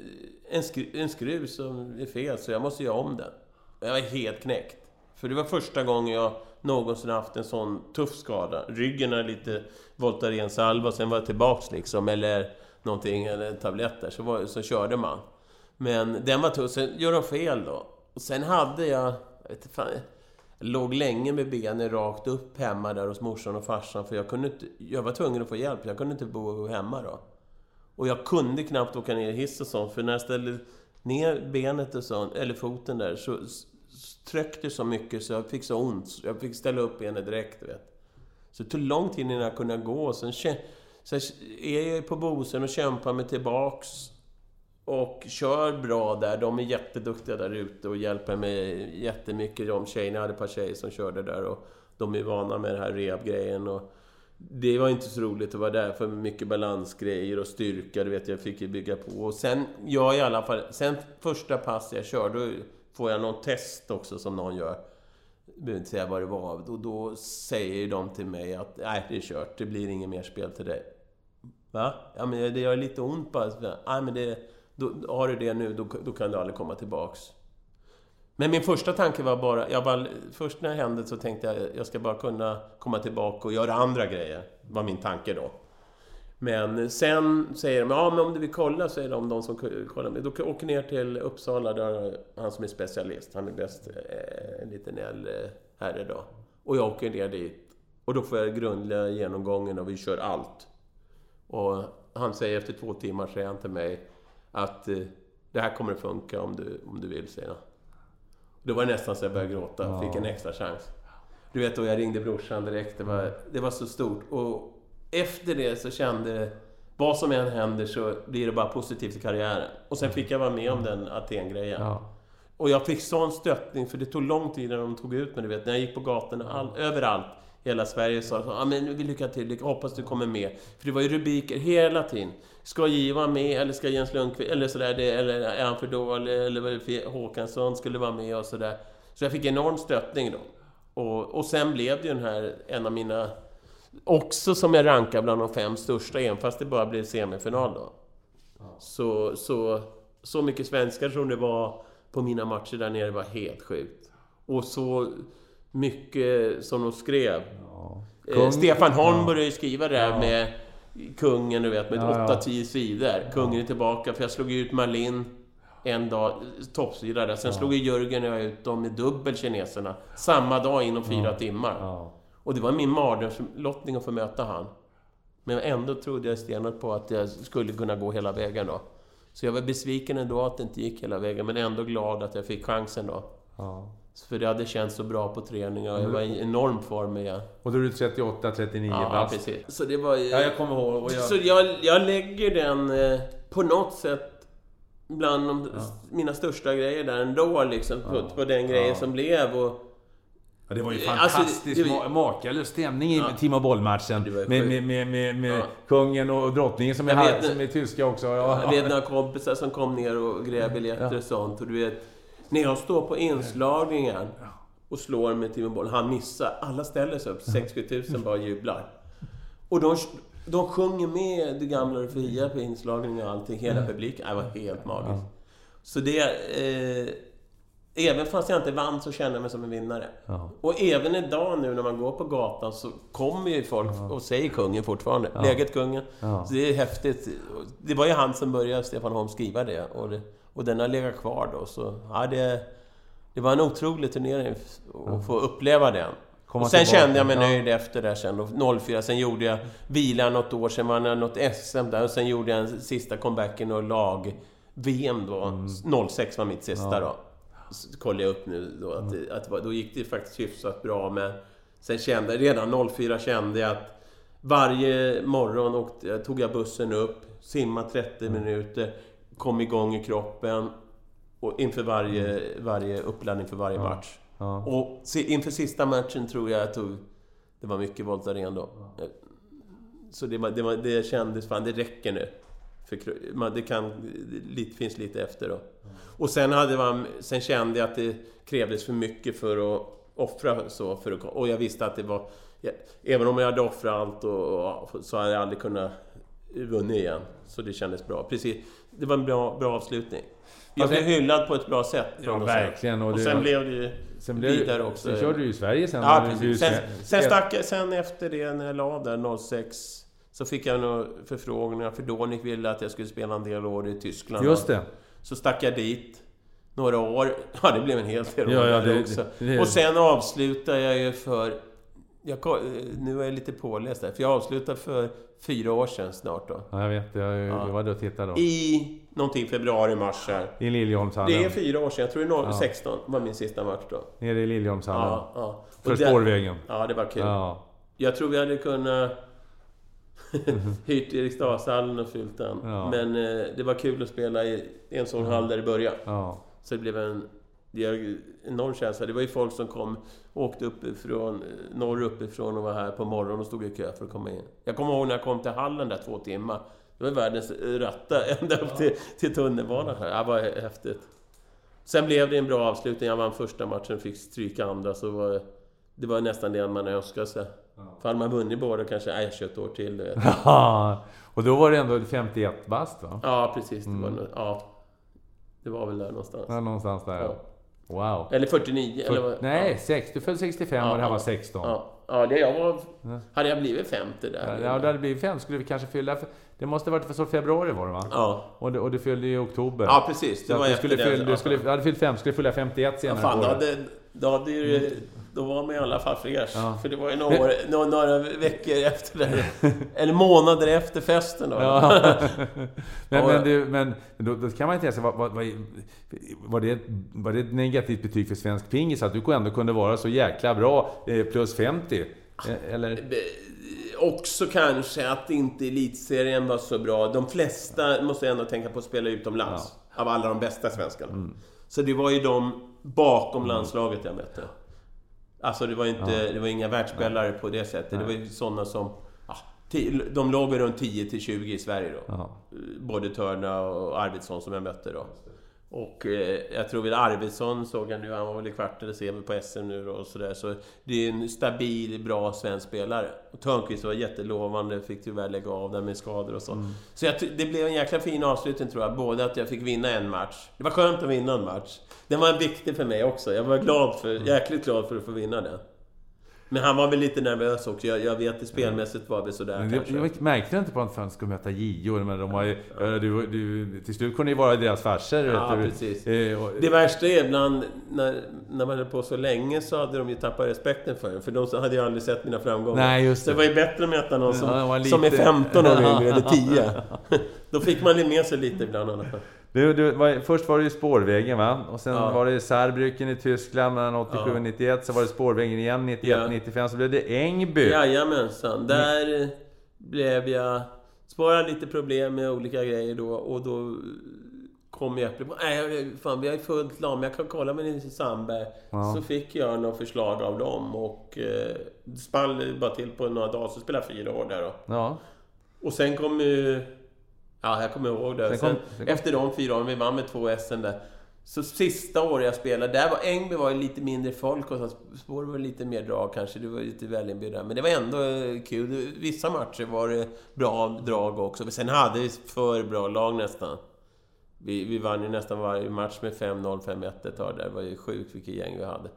Speaker 2: en, skru, en skruv som är fel, så jag måste göra om den. Jag var helt knäckt. För det var första gången jag någonsin haft en sån tuff skada. Ryggen är lite Voltaren salva, sen var jag tillbaks liksom, eller någonting, eller tabletter, så, var, så körde man. Men den var tuff, sen gör de fel då. Och sen hade jag, jag vet inte fan, jag låg länge med benen rakt upp hemma där hos morsan och farsan, för jag kunde inte, jag var tvungen att få hjälp, jag kunde inte bo hemma då. Och jag kunde knappt åka ner i hiss och sånt, för när jag ställde ner benet och sånt, eller foten där, så, tryckte så mycket så jag fick så ont. Så jag fick ställa upp benet direkt, vet. Så det tog lång tid innan jag kunde gå. Sen, sen är jag på Bosön och kämpar mig tillbaks. Och kör bra där. De är jätteduktiga där ute och hjälper mig jättemycket. De tjejerna, jag hade ett par tjejer som körde där och de är vana med den här rehabgrejen. Och det var inte så roligt att vara där för mycket balansgrejer och styrka, du vet, jag fick ju bygga på. Och sen, jag i alla fall, sen första pass jag kör, då får jag någon test också som någon gör. Jag behöver inte säga vad det var. Och då säger de till mig att nej, det är kört, det blir inget mer spel till dig. Va? Ja, men det gör lite ont bara. Nej, men det, då, har du det nu, då, då kan du aldrig komma tillbaks. Men min första tanke var bara, jag bara... Först när det hände så tänkte jag, jag ska bara kunna komma tillbaka och göra andra grejer. var min tanke då. Men sen säger de, ja men om du vill kolla, säger de, de som kollar med. Då åker ner till Uppsala, där han som är specialist, han är bäst, eh, en liten äldre eh, herre då. Och jag åker ner dit. Och då får jag grundliga genomgången och vi kör allt. Och han säger efter två timmar, säger han till mig, att eh, det här kommer att funka om du, om du vill, säger han. Då var det nästan så jag började gråta. Fick en extra chans. Du vet, och jag ringde brorsan direkt. Det var, det var så stort. Och efter det så kände. Vad som än händer så blir det bara positivt i karriären. Och sen fick jag vara med om den Aten-grejen.
Speaker 3: Ja.
Speaker 2: Och jag fick sån stöttning, för det tog lång tid innan de tog ut mig. Du vet, när jag gick på gatorna, all, överallt hela Sverige sa ja men vi lycka till, hoppas du kommer med. För det var ju rubriker hela tiden. Ska J vara med, eller ska Jens Lundqvist, eller sådär, det, eller är han för dålig, eller vad är det för- Håkansson skulle vara med och sådär. Så jag fick enorm stöttning då. Och, och sen blev det ju den här, en av mina, också som jag rankar bland de fem största, även fast det bara blev semifinal då. Så, så, så mycket svenskar som det var på mina matcher där nere var helt sjukt. Och så mycket som de skrev. Eh,
Speaker 3: Kung-
Speaker 2: Stefan Holm
Speaker 3: Ja.
Speaker 2: började ju skriva det här med kungen, du vet, med
Speaker 3: Ja, ja.
Speaker 2: 8-10 sidor. Kungen är tillbaka, för jag slog ut Malin en dag, toppsida där. Sen slog ju Jörgen och jag ut dem med dubbel kineserna. Samma dag inom fyra timmar.
Speaker 3: Ja.
Speaker 2: Och det var min mardrömslottning att få möta han. Men ändå trodde jag stenhårt på att jag skulle kunna gå hela vägen då. Så jag var besviken ändå att det inte gick hela vägen, men ändå glad att jag fick chansen då.
Speaker 3: Ja.
Speaker 2: För det hade känts så bra på träning och jag var i enorm form igen.
Speaker 3: Och då är du 38, 39
Speaker 2: Ja,
Speaker 3: bast.
Speaker 2: precis. Så det var.
Speaker 3: Ja, jag kommer ihåg. Jag...
Speaker 2: Så jag, jag lägger den eh, på något sätt bland de, mina största grejer där ändå liksom. På, på den grejen
Speaker 3: Ja.
Speaker 2: som blev och...
Speaker 3: Ja, det var ju
Speaker 2: Alltså,
Speaker 3: fantastiskt
Speaker 2: det-
Speaker 3: ma- makalös stämning i
Speaker 2: Ja.
Speaker 3: Team bollmatchen
Speaker 2: var
Speaker 3: med, med, med, med, med
Speaker 2: Ja.
Speaker 3: kungen och drottningen som är, här, som är tyska också. Ja.
Speaker 2: Jag vet några kompisar som kom ner och grävde biljetter
Speaker 3: Ja.
Speaker 2: och sånt. Och du vet, när jag står på inslagningen och slår med Timo Boll, han missar. Alla ställer sig upp, 6-7 tusen bara jublar. Och de, de sjunger med Det gamla och fria på inslagningen och allting, hela publiken. Det var helt magiskt. Så det... Eh, även fast jag inte vann så kände jag mig som en vinnare.
Speaker 3: Ja.
Speaker 2: Och även idag nu när man går på gatan så kommer ju folk och säger kungen fortfarande. Läget kungen.
Speaker 3: Ja.
Speaker 2: Så det är häftigt. Det var ju han som började, Stefan Holm, skriva det. Och, det, och den har legat kvar då. Så ja, det, det var en otrolig turnering att få uppleva den.
Speaker 3: Komma
Speaker 2: och sen
Speaker 3: tillbaka.
Speaker 2: kände jag mig
Speaker 3: Ja.
Speaker 2: nöjd efter det sen. då. 04, sen gjorde jag vila något år, sen vann jag något SM där. Och sen gjorde jag en sista comebacken och lag-VM då.
Speaker 3: Mm.
Speaker 2: 06 var mitt sista då. Så kollade jag upp nu då att, det, att det var, då gick det faktiskt hyfsat bra men sen kände jag, redan 04 kände jag att varje morgon åkte, tog jag bussen upp, simmade 30 minuter, kom igång i kroppen och inför varje, varje uppladdning för varje match.
Speaker 3: Ja.
Speaker 2: Och inför sista matchen tror jag jag tog... Det var mycket Voltaren då. Så det, var, det, var, det kändes, fan det räcker nu. För man, det kan, det finns lite efter då. Och sen, hade man, sen kände jag att det krävdes för mycket för att offra så. För att, och jag visste att det var... Jag, även om jag hade offrat allt och, och, så hade jag aldrig kunnat vunnit igen. Så det kändes bra. Precis. Det var en bra, bra avslutning. Jag blev
Speaker 3: det-
Speaker 2: hyllad på ett bra sätt.
Speaker 3: Ja,
Speaker 2: och
Speaker 3: verkligen. Och
Speaker 2: Och
Speaker 3: det-
Speaker 2: sen blev det ju
Speaker 3: Sen, blev,
Speaker 2: vidare också.
Speaker 3: sen körde du i Sverige sen.
Speaker 2: Ja, precis. Sen, sen, stack jag, sen efter det, när jag la där 06, så fick jag några förfrågningar, för Dornick ville att jag skulle spela en del år i Tyskland.
Speaker 3: Just det.
Speaker 2: Så stack jag dit några år. *laughs* Ja, det blev en hel del år
Speaker 3: Ja, ja, det-
Speaker 2: också.
Speaker 3: det-
Speaker 2: Och sen avslutade jag ju för... Jag, ko- nu är jag lite påläst där, för jag avslutade för fyra år sedan snart då.
Speaker 3: Ja, jag vet. Jag, jag var där och tittade då.
Speaker 2: I någonting februari, mars här.
Speaker 1: I Liljeholmshallen.
Speaker 2: Det är fyra år sedan, jag tror det är noll- 16 var min sista match då.
Speaker 1: Nere i Liljeholmshallen.
Speaker 2: Ja, ja.
Speaker 1: För
Speaker 2: det-
Speaker 1: spårvägen.
Speaker 2: Ja, det var kul.
Speaker 1: Ja.
Speaker 2: Jag tror vi hade kunnat *laughs* hyrt Eriksdalshallen och fyllt den.
Speaker 1: Ja.
Speaker 2: Men eh, det var kul att spela i en sån hall där i början.
Speaker 1: Ja.
Speaker 2: Så det blev en det är en enorm känsla. Det var ju folk som kom, åkte uppifrån, eh, norr uppifrån och var här på morgonen och stod i kö för att komma in. Jag kommer ihåg när jag kom till hallen där två timmar. Det var världens ratta *laughs* ända upp till, till tunnelbanan här. Det var häftigt. Sen blev det en bra avslutning. Jag vann första matchen, fick stryka andra. Så var det, det var nästan det man önskade sig. För hade man vunnit båda kanske, nej, jag kör ett år till. du vet. *laughs*
Speaker 1: Ja. Och då var det ändå 51 bast va?
Speaker 2: Ja, precis. Det var, nog- ja, det var väl där någonstans.
Speaker 1: Ja, någonstans där.
Speaker 2: Ja.
Speaker 1: Wow.
Speaker 2: Eller 49. eller vad,
Speaker 1: Nej, sex, du föddes 65 och det här var 16.
Speaker 2: Ja, ja det jag var... Hade jag blivit 50 där?
Speaker 1: Ja, det hade blivit fem. Skulle vi kanske fylla... Det måste ha varit så februari var det va?
Speaker 2: Ja.
Speaker 1: Och, det, och du fyllde i oktober.
Speaker 2: Ja, precis. Det
Speaker 1: Så
Speaker 2: var
Speaker 1: du skulle, fylla, du skulle, du hade fyllt fem, skulle fylla 51 senare
Speaker 2: Ja, fan, då hade, då hade ju... Då var man i alla fall fräsch.
Speaker 1: Ja.
Speaker 2: För det var ju några, år, några, några veckor efter det. *laughs* Eller månader efter festen då.
Speaker 1: Ja. *laughs* *laughs* men,
Speaker 2: Ja.
Speaker 1: men, du, men då, då kan man inte säga, vad, var, det, ett- var det ett negativt betyg för svensk pingis att du ändå kunde vara så jäkla bra, eh, plus 50? Eh, Eller?
Speaker 2: Eh, Också kanske att inte elitserien var så bra. De flesta måste ändå tänka på att spela utomlands. Av alla de bästa svenskarna. Så det var ju de bakom landslaget jag mötte. Alltså det var inte, det var inga världsspelare på det sättet. Det var ju sådana som... Ja, de låg runt 10 till 20 i Sverige då.
Speaker 1: Ja.
Speaker 2: Både Törna och Arvidsson som jag mötte då. Och eh, jag tror väl Arvidsson såg jag nu, han var väl i kvart eller semi på SM nu då och sådär. Så det är en stabil, bra svensk spelare. Och Törnqvist var jättelovande, fick tyvärr lägga av där med skador och så. Så jag, det blev en jäkla fin avslutning tror jag. Både att jag fick vinna en match. Det var skönt att vinna en match. Den var viktig för mig också. Jag var glad för, jäkligt glad för att få vinna den. Men han var väl lite nervös också. Jag, jag vet att spelmässigt var det sådär
Speaker 1: Men
Speaker 2: kanske.
Speaker 1: det, jag märkte inte på att han skulle möta Gio? Men de var ju, ja, du, du, till slut kunde ju vara deras farsor.
Speaker 2: Ja,
Speaker 1: vet du.
Speaker 2: precis.
Speaker 1: Eh, och-
Speaker 2: Det värsta är ibland, när, när man höll på så länge så hade de ju tappat respekten för en. För de hade ju aldrig sett mina framgångar.
Speaker 1: Nej, just
Speaker 2: Så det
Speaker 1: det.
Speaker 2: var ju bättre att möta någon som,
Speaker 1: Ja, det var
Speaker 2: som är
Speaker 1: lite-
Speaker 2: 15 år yngre, eller *laughs* 10. Då fick man ju med sig lite ibland i alla fall.
Speaker 1: Du, du, var, först var det ju spårvägen va? Och sen
Speaker 2: Ja.
Speaker 1: var det Saarbrücken i Tyskland mellan 87 och 91. Så var det spårvägen igen 91,
Speaker 2: Ja.
Speaker 1: 95. Så blev det Ängby.
Speaker 2: Jajamensan. Där blev jag... Sparade lite problem med olika grejer då och då kom jag på... Nej, fan vi har ju fullt lam. Jag kan kolla med Nils Sandberg.
Speaker 1: Ja.
Speaker 2: Så fick jag något förslag av dem och eh, spall bara till på några dagar. Så spelade jag fyra år där då.
Speaker 1: Ja.
Speaker 2: Och sen kom ju... Ja, jag kommer ihåg det.
Speaker 1: Sen
Speaker 2: Sen
Speaker 1: kom- sen kom-
Speaker 2: Efter de fyra åren, vi vann med två SM där. Så sista året jag spelade, där var Ängby var lite mindre folk och spår var lite mer drag kanske. Det var lite välinbjudna. Men det var ändå eh, kul. Vissa matcher var det bra drag också. Men sen hade vi för bra lag nästan. Vi, vi vann ju nästan varje match med 5-0, 5-1 ett tag där. Det var ju sjukt vilket gäng vi hade.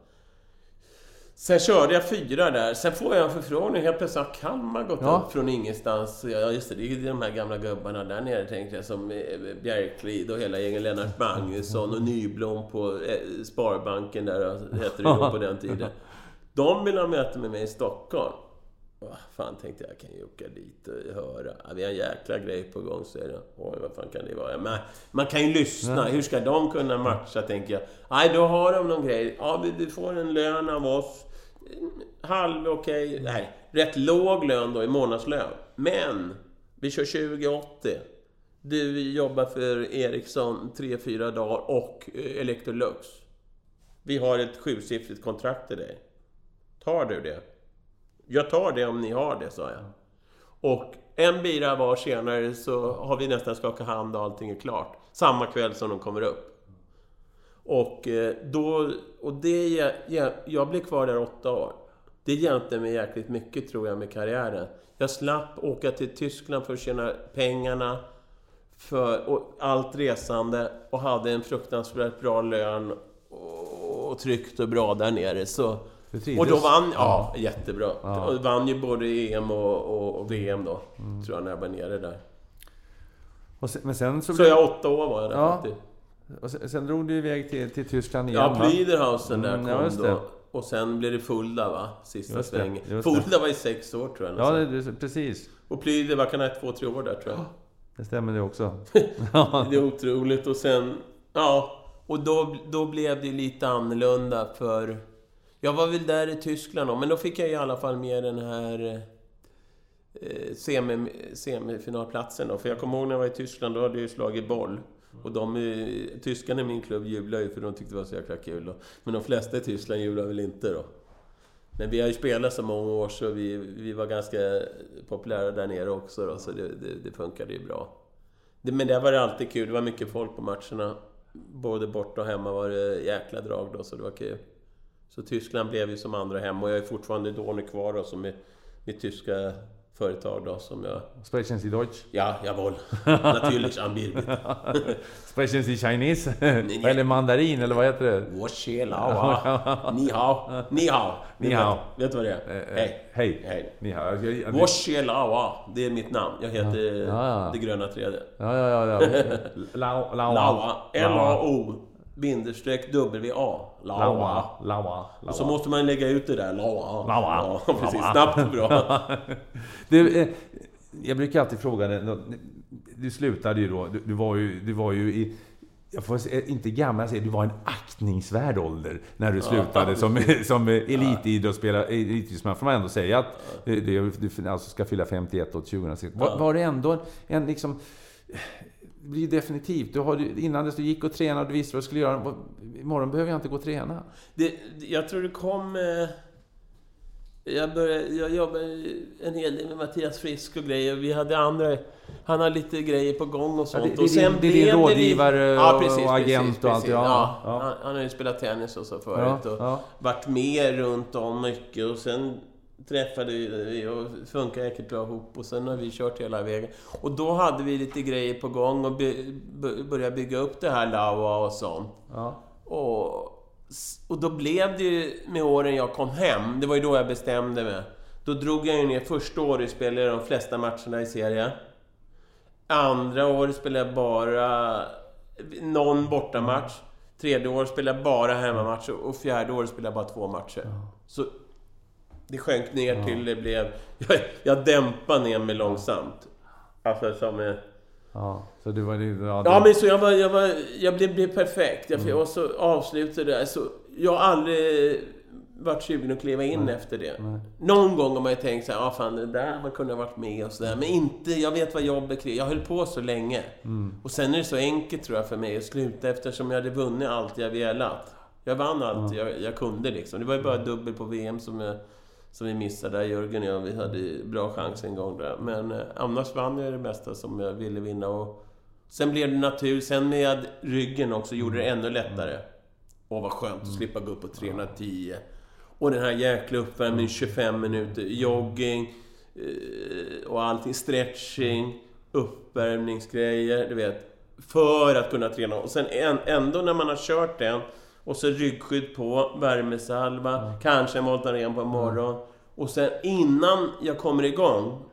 Speaker 2: Sen körde jag fyra där. Sen får jag en förfrågning. Helt plötsligt har Kalmar gått
Speaker 1: Ja.
Speaker 2: upp från ingenstans. Ja, just det. Det är ju de här gamla gubbarna där nere, tänkte jag. Som eh, Bjärklid och hela gänget. Lennart Magnusson och Nyblom på eh, Sparbanken där, hette det då på den tiden. De vill ha möte med mig i Stockholm. Vad fan tänkte jag, jag kan ju åka dit och höra. Ja, vi har en jäkla grej på gång, säger jag. Oj, vad fan kan det vara? Men man kan ju lyssna. Hur ska de kunna matcha, tänker jag. Nej, då har de någon grej. Ja, du får en lön av oss. Halv okej. Nej, rätt låg lön då i månadslön. Men, vi kör 2080. Du jobbar för Ericsson 3-4 dagar och eh, Electrolux. Vi har ett sjusiffrigt kontrakt till dig. Tar du det? Jag tar det om ni har det, sa jag. Och en bira var senare så har vi nästan skakat hand och allting är klart. Samma kväll som de kommer upp. Och eh, då... Och det... Jag blev kvar där åtta år. Det hjälpte mig jäkligt mycket tror jag med karriären. Jag slapp åka till Tyskland för att tjäna pengarna för och allt resande och hade en fruktansvärt bra lön och, och tryggt och bra där nere. Så, och då vann... Ja, jättebra. Och vann ju både EM och, och, och VM då, tror jag, när jag var nere där.
Speaker 1: Sen, men sen så,
Speaker 2: Så
Speaker 1: blev,
Speaker 2: jag åtta år var jag där
Speaker 1: Ja.
Speaker 2: faktiskt.
Speaker 1: Och sen, sen drog du iväg till, till Tyskland igen
Speaker 2: Ja,
Speaker 1: va?
Speaker 2: Plyderhausen där
Speaker 1: Mm,
Speaker 2: kom
Speaker 1: ja, det.
Speaker 2: då. Och sen blev det Fulda va? Sista
Speaker 1: Just det,
Speaker 2: svängen.
Speaker 1: just det.
Speaker 2: Fulda var i sex år tror jag.
Speaker 1: Ja, det, det, precis.
Speaker 2: Och Plyder var kan ha två, tre år där tror jag.
Speaker 3: Det stämmer det också. *laughs*
Speaker 2: Det är otroligt. Och sen... Ja. Och då, då blev det lite annorlunda för... Jag var väl där i Tyskland då, men då fick jag i alla fall med den här eh, semi, semifinalplatsen då. För jag kommer ihåg när jag var i Tyskland, då hade jag ju slagit boll. Och de, tyskarna i min klubb jublade ju för de tyckte det var så jäkla kul. Då. Men de flesta i Tyskland jublar väl inte då. Men vi har ju spelat så många år så vi, vi var ganska populära där nere också då, så det, det, det funkade ju bra. Det, men där var det alltid kul, det var mycket folk på matcherna. Både borta och hemma var det jäkla drag då, så det var kul. Så Tyskland blev ju som andra hem och jag är fortfarande Donny kvar då som är mitt tyska företag då som jag...
Speaker 3: Sprechen Sie Deutsch?
Speaker 2: Ja, jawohl. Natürlich anbietet.
Speaker 3: Sprechen Sie Chinese? eller mandarin, eller vad heter det?
Speaker 2: Woshelawa. *laughs* Ni hao. Ni hao.
Speaker 3: Ni hao.
Speaker 2: Vet du vad det är? Hej.
Speaker 3: Hej.
Speaker 2: Hej.
Speaker 3: Ni jag-
Speaker 2: Woshelawa. Det är mitt namn. Jag heter
Speaker 3: Ja, ja.
Speaker 2: Det gröna trädet.
Speaker 3: Ja, ja, ja.
Speaker 2: Lawa. *laughs* L-A-O. Bindestreck W-A. Lawa.
Speaker 3: Laua.
Speaker 2: Och så måste man lägga ut det där. Lawa.
Speaker 3: Lawa.
Speaker 2: Ja, *laughs* precis.
Speaker 3: Lawa.
Speaker 2: Snabbt och bra. *laughs*
Speaker 3: Du, eh, jag brukar alltid fråga dig, du slutade ju då, du, du var ju, du var ju i, jag får säga, inte gammal, säger, du var en aktningsvärd ålder när du slutade som, *laughs* som elitidrottsspelare, elitidrottsman, får man ändå säga att det, du alltså ska fylla 51 år 2006. Var, var det ändå en, en liksom, blir definitivt, du har, innan dess du gick och tränade och du visste vad du skulle göra, imorgon behöver jag inte gå och träna.
Speaker 2: Det, jag tror det kom... Eh, jag, började, jag jobbade en hel del med Mattias Frisk och grejer. Vi hade andra... Han har lite grejer på gång och sånt.
Speaker 3: det- det är
Speaker 2: och sen
Speaker 3: det är din rådgivare
Speaker 2: ja, precis,
Speaker 3: och agent
Speaker 2: precis,
Speaker 3: och allt,
Speaker 2: precis.
Speaker 3: ja.
Speaker 2: Ja,
Speaker 3: Ja.
Speaker 2: Han, han har ju spelat tennis och så
Speaker 3: Ja,
Speaker 2: förut. och
Speaker 3: ja.
Speaker 2: varit med runt om mycket. Och sen träffade vi och funkar jäkligt bra ihop. Och sen har vi kört hela vägen. Och då hade vi lite grejer på gång och by, by, började bygga upp det här Laua och sånt.
Speaker 3: Ja.
Speaker 2: Och, och då blev det ju med åren jag kom hem, det var ju då jag bestämde mig. Då drog jag ju ner, första året spelade jag de flesta matcherna i serien. Andra året spelade jag bara någon bortamatch. Tredje året spelade jag bara hemmamatcher och fjärde året spelade jag bara två matcher. Så det sjönk ner till det blev... Jag, jag dämpade ner mig långsamt. Alltså som... en-
Speaker 3: Ja, så du var... du- Ja,
Speaker 2: Ja
Speaker 3: du-
Speaker 2: men så jag var, jag var, jag blev, blev perfekt. Jag, Och så avslutade det. Så jag har aldrig varit sugen att kliva in efter det. Någon gång har man ju tänkt så här, ah, fan det där man kunde ha varit med och sådär. Men inte, jag vet vad jobbet kräver. Jag höll på så länge. Och sen är det så enkelt tror jag för mig att sluta eftersom jag hade vunnit allt jag velat. Jag vann allt jag, jag kunde liksom. Det var ju bara dubbel på VM som, jag, som vi missade där, Jörgen och jag. Vi hade bra chans en gång där. Men eh, annars vann jag det mesta som jag ville vinna. Och, Sen blev det natur, sen med ryggen också gjorde det ännu lättare. Åh vad skönt att slippa gå upp på 310. Och den här jäkla uppvärmningen, 25 minuter, jogging eh, och allting, stretching, uppvärmningsgrejer, du vet. För att kunna träna. Och sen än- ändå när man har kört den, och så ryggskydd på, värmesalva, kanske en Voltaren på en morgon. Och sen innan jag kommer igång,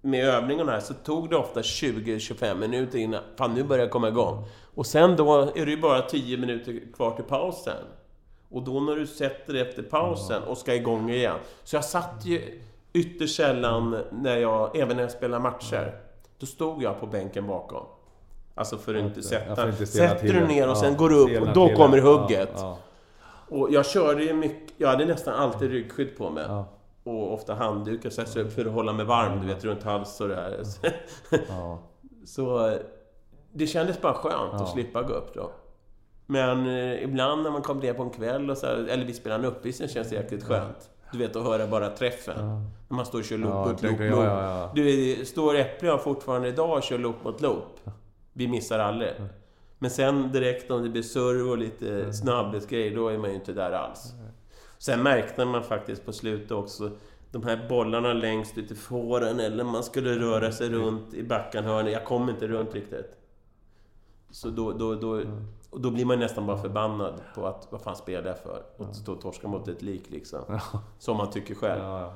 Speaker 2: med övningarna här så tog det ofta 20-25 minuter innan, fan nu börjar jag komma igång. Och sen då är det ju bara 10 minuter kvar till pausen. Och då när du sätter dig efter pausen och ska igång igen. Så jag satt ju ytterst sällan, när jag, även när jag spelar matcher. Då stod jag på bänken bakom. Alltså för att inte
Speaker 3: jag
Speaker 2: sätta...
Speaker 3: inte
Speaker 2: Sätter du ner och sen
Speaker 3: Ja,
Speaker 2: går du upp och då kommer hugget.
Speaker 3: Ja,
Speaker 2: Och jag körde ju mycket... Jag hade nästan alltid ryggskydd på mig.
Speaker 3: Ja.
Speaker 2: Och ofta handdukar så här, för att hålla mig varm, du vet, runt hals och det här.
Speaker 3: ja. *laughs*
Speaker 2: Så det kändes bara skönt
Speaker 3: Ja.
Speaker 2: att slippa gå upp då. Men eh, ibland när man kommer ner på en kväll och så här, eller vi spelar en uppvisning känns det jäkligt skönt. Du vet, att höra bara träffen. När man står och kör loop
Speaker 3: Ja,
Speaker 2: mot
Speaker 3: jag
Speaker 2: loop,
Speaker 3: ja, ja, ja.
Speaker 2: Du, står Äpple och fortfarande idag och kör loop mot loop. Vi missar aldrig. Men sen direkt om det blir servo och lite snabbhetsgrejer, då är man ju inte där alls. Sen märkte man faktiskt på slutet också de här bollarna längst ut i fåren eller man skulle röra sig runt i backenhörnet. Jag kom inte runt riktigt. Så då, då, då, och då blir man nästan bara förbannad på att vad fan spelar jag för? Och stå och torska mot ett lik liksom. Som man tycker själv.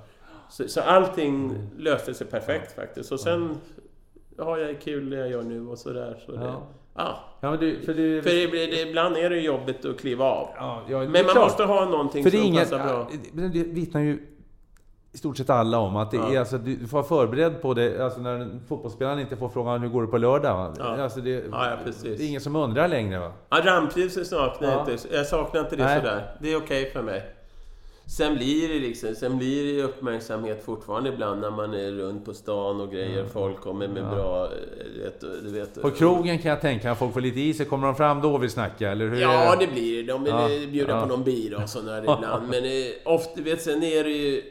Speaker 2: Så, så allting löste sig perfekt faktiskt. Och sen har jag kul det jag gör nu och sådär. Så det,
Speaker 3: Ja.
Speaker 2: ja.
Speaker 3: Ja, men du, för det...
Speaker 2: För det, blir- det, ibland är det jobbigt att kliva av.
Speaker 3: ja, ja, är
Speaker 2: Men man
Speaker 3: klart.
Speaker 2: måste ha någonting
Speaker 3: För det är
Speaker 2: som
Speaker 3: inget...
Speaker 2: passar bra.
Speaker 3: Men det vittnar ju
Speaker 1: i stort sett alla om. Att det
Speaker 2: Ja.
Speaker 1: är, alltså, du du får vara förberedd på det. Alltså när fotbollsspelaren inte får frågan hur går det på lördag?
Speaker 2: Ja.
Speaker 1: Alltså, det,
Speaker 2: Ja, ja,
Speaker 1: det är ingen som undrar längre. Va?
Speaker 2: Ja, rampljuset saknar jag
Speaker 1: Ja.
Speaker 2: inte. Jag saknar inte det
Speaker 1: Nej.
Speaker 2: sådär. Det är okej för mig. Sen blir det liksom, sen blir det uppmärksamhet fortfarande ibland när man är runt på stan och grejer. Folk kommer med bra... eh, Vet, du vet,
Speaker 1: På krogen kan jag tänka att folk får lite i sig. Kommer de fram då vi snackar? Eller hur
Speaker 2: Ja, det blir det. De vill
Speaker 1: Ja,
Speaker 2: eh, bjuda
Speaker 1: ja.
Speaker 2: på någon bira och sådär ibland. Men eh, ofta, vet sen är det ju...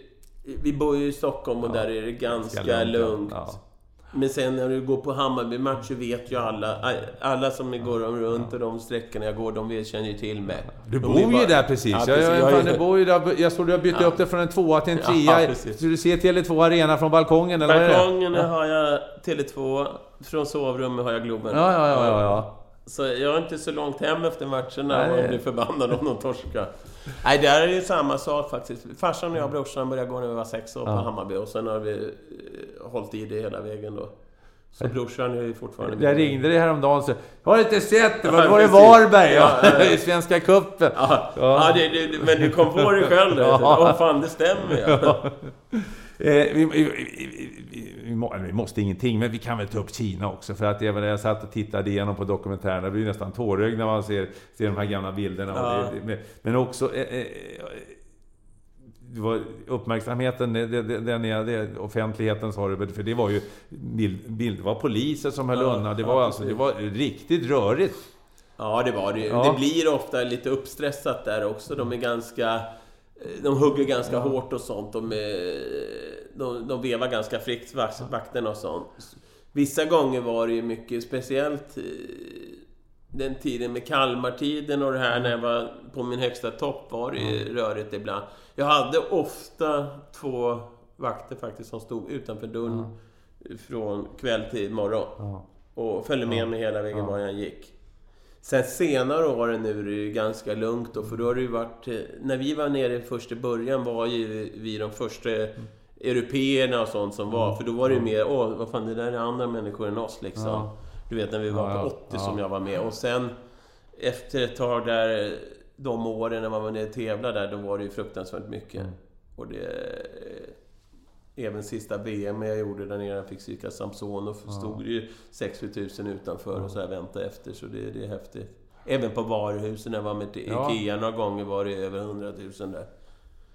Speaker 2: Vi bor ju i Stockholm och där är det ganska, lugnt.
Speaker 1: Ja.
Speaker 2: Men sen när du går på Hammarby-matcher vet ju alla, alla som går runt och de sträckorna jag går, de känner ju till mig.
Speaker 1: Du
Speaker 2: De
Speaker 1: bor ju
Speaker 2: bara-
Speaker 1: där precis.
Speaker 2: Ja,
Speaker 1: jag,
Speaker 2: precis.
Speaker 1: jag,
Speaker 2: Jag är-
Speaker 1: du bor ju där. jag såg du har bytt
Speaker 2: Ja.
Speaker 1: upp det från en tvåa till en
Speaker 2: Ja,
Speaker 1: trea.
Speaker 2: precis.
Speaker 1: så du ser Tele2 Arena från balkongen, eller?
Speaker 2: Balkongen har jag Tele2, från sovrummet har jag Globen.
Speaker 1: Ja, ja, ja, ja, ja.
Speaker 2: Så jag är inte så långt hem efter matcherna
Speaker 1: Nej,
Speaker 2: och blir förbannad om de torskar. Nej, där är det samma sak faktiskt. Farsan och jag och brorsan började gå när vi var sex år på Hammarby och sen har vi eh, hållit i det hela vägen då. Så brorsan är ju fortfarande med.
Speaker 1: Jag ringde dig häromdagen och sa Har du inte sett det?
Speaker 2: Ja,
Speaker 1: Var var det
Speaker 2: precis.
Speaker 1: Varberg? Ja,
Speaker 2: Ja, ja, ja. *laughs*
Speaker 1: i Svenska cupen.
Speaker 2: Ja, ja. det, det, men du kom på det själv. *laughs*
Speaker 1: Ja.
Speaker 2: Åh fan, det stämmer ja.
Speaker 1: Eh, vi, vi, vi, vi, vi, må- vi måste ingenting, men vi kan väl ta upp Kina också. För att även när jag satt och tittade igenom på dokumentären, jag blir nästan tårögd när man ser, ser de här gamla bilderna.
Speaker 2: Ja.
Speaker 1: det, det, men också... Eh, eh, det uppmärksamheten, det, det, den är, det, offentligheten sa du, för det var ju bild, bild, det var poliser som höll
Speaker 2: Ja,
Speaker 1: undan. Det
Speaker 2: ja,
Speaker 1: var, alltså, det var riktigt rörigt.
Speaker 2: Ja, det var det.
Speaker 1: Ja.
Speaker 2: Det blir ofta lite uppstressat där också. De är ganska... De hugger ganska hårt och sånt. De, de, de vevar ganska fritt, vak- vakterna och sånt. Vissa gånger var det ju mycket speciellt den tiden med Kalmartiden och det här när jag var på min högsta topp var det ju rörigt ibland. Jag hade ofta två vakter faktiskt som stod utanför dörren från kväll till morgon.
Speaker 1: Ja.
Speaker 2: Och följde med mig hela vägen var jag gick. Sen senare åren nu är det ju ganska lugnt då, för då har det ju varit... eh, När vi var nere först i början var ju vi de första européerna och sånt som var. För då var det ju mer, åh, vad fan, det där är andra människor än oss liksom.
Speaker 1: Ja.
Speaker 2: Du vet när vi var
Speaker 1: Ja,
Speaker 2: på 80 som
Speaker 1: Ja.
Speaker 2: jag var med. Och sen efter ett tag där, de åren när man var nere och tävlade där, då var det ju fruktansvärt mycket.
Speaker 1: Mm.
Speaker 2: Och det... Även sista VM jag gjorde där nere, jag fick cirka Samson och stod det ju 6-7 tusen utanför och så här väntade efter, så det, det är häftigt. Även på varuhusen, när jag var med till
Speaker 1: Ja.
Speaker 2: IKEA några gånger var det över 100 000 där.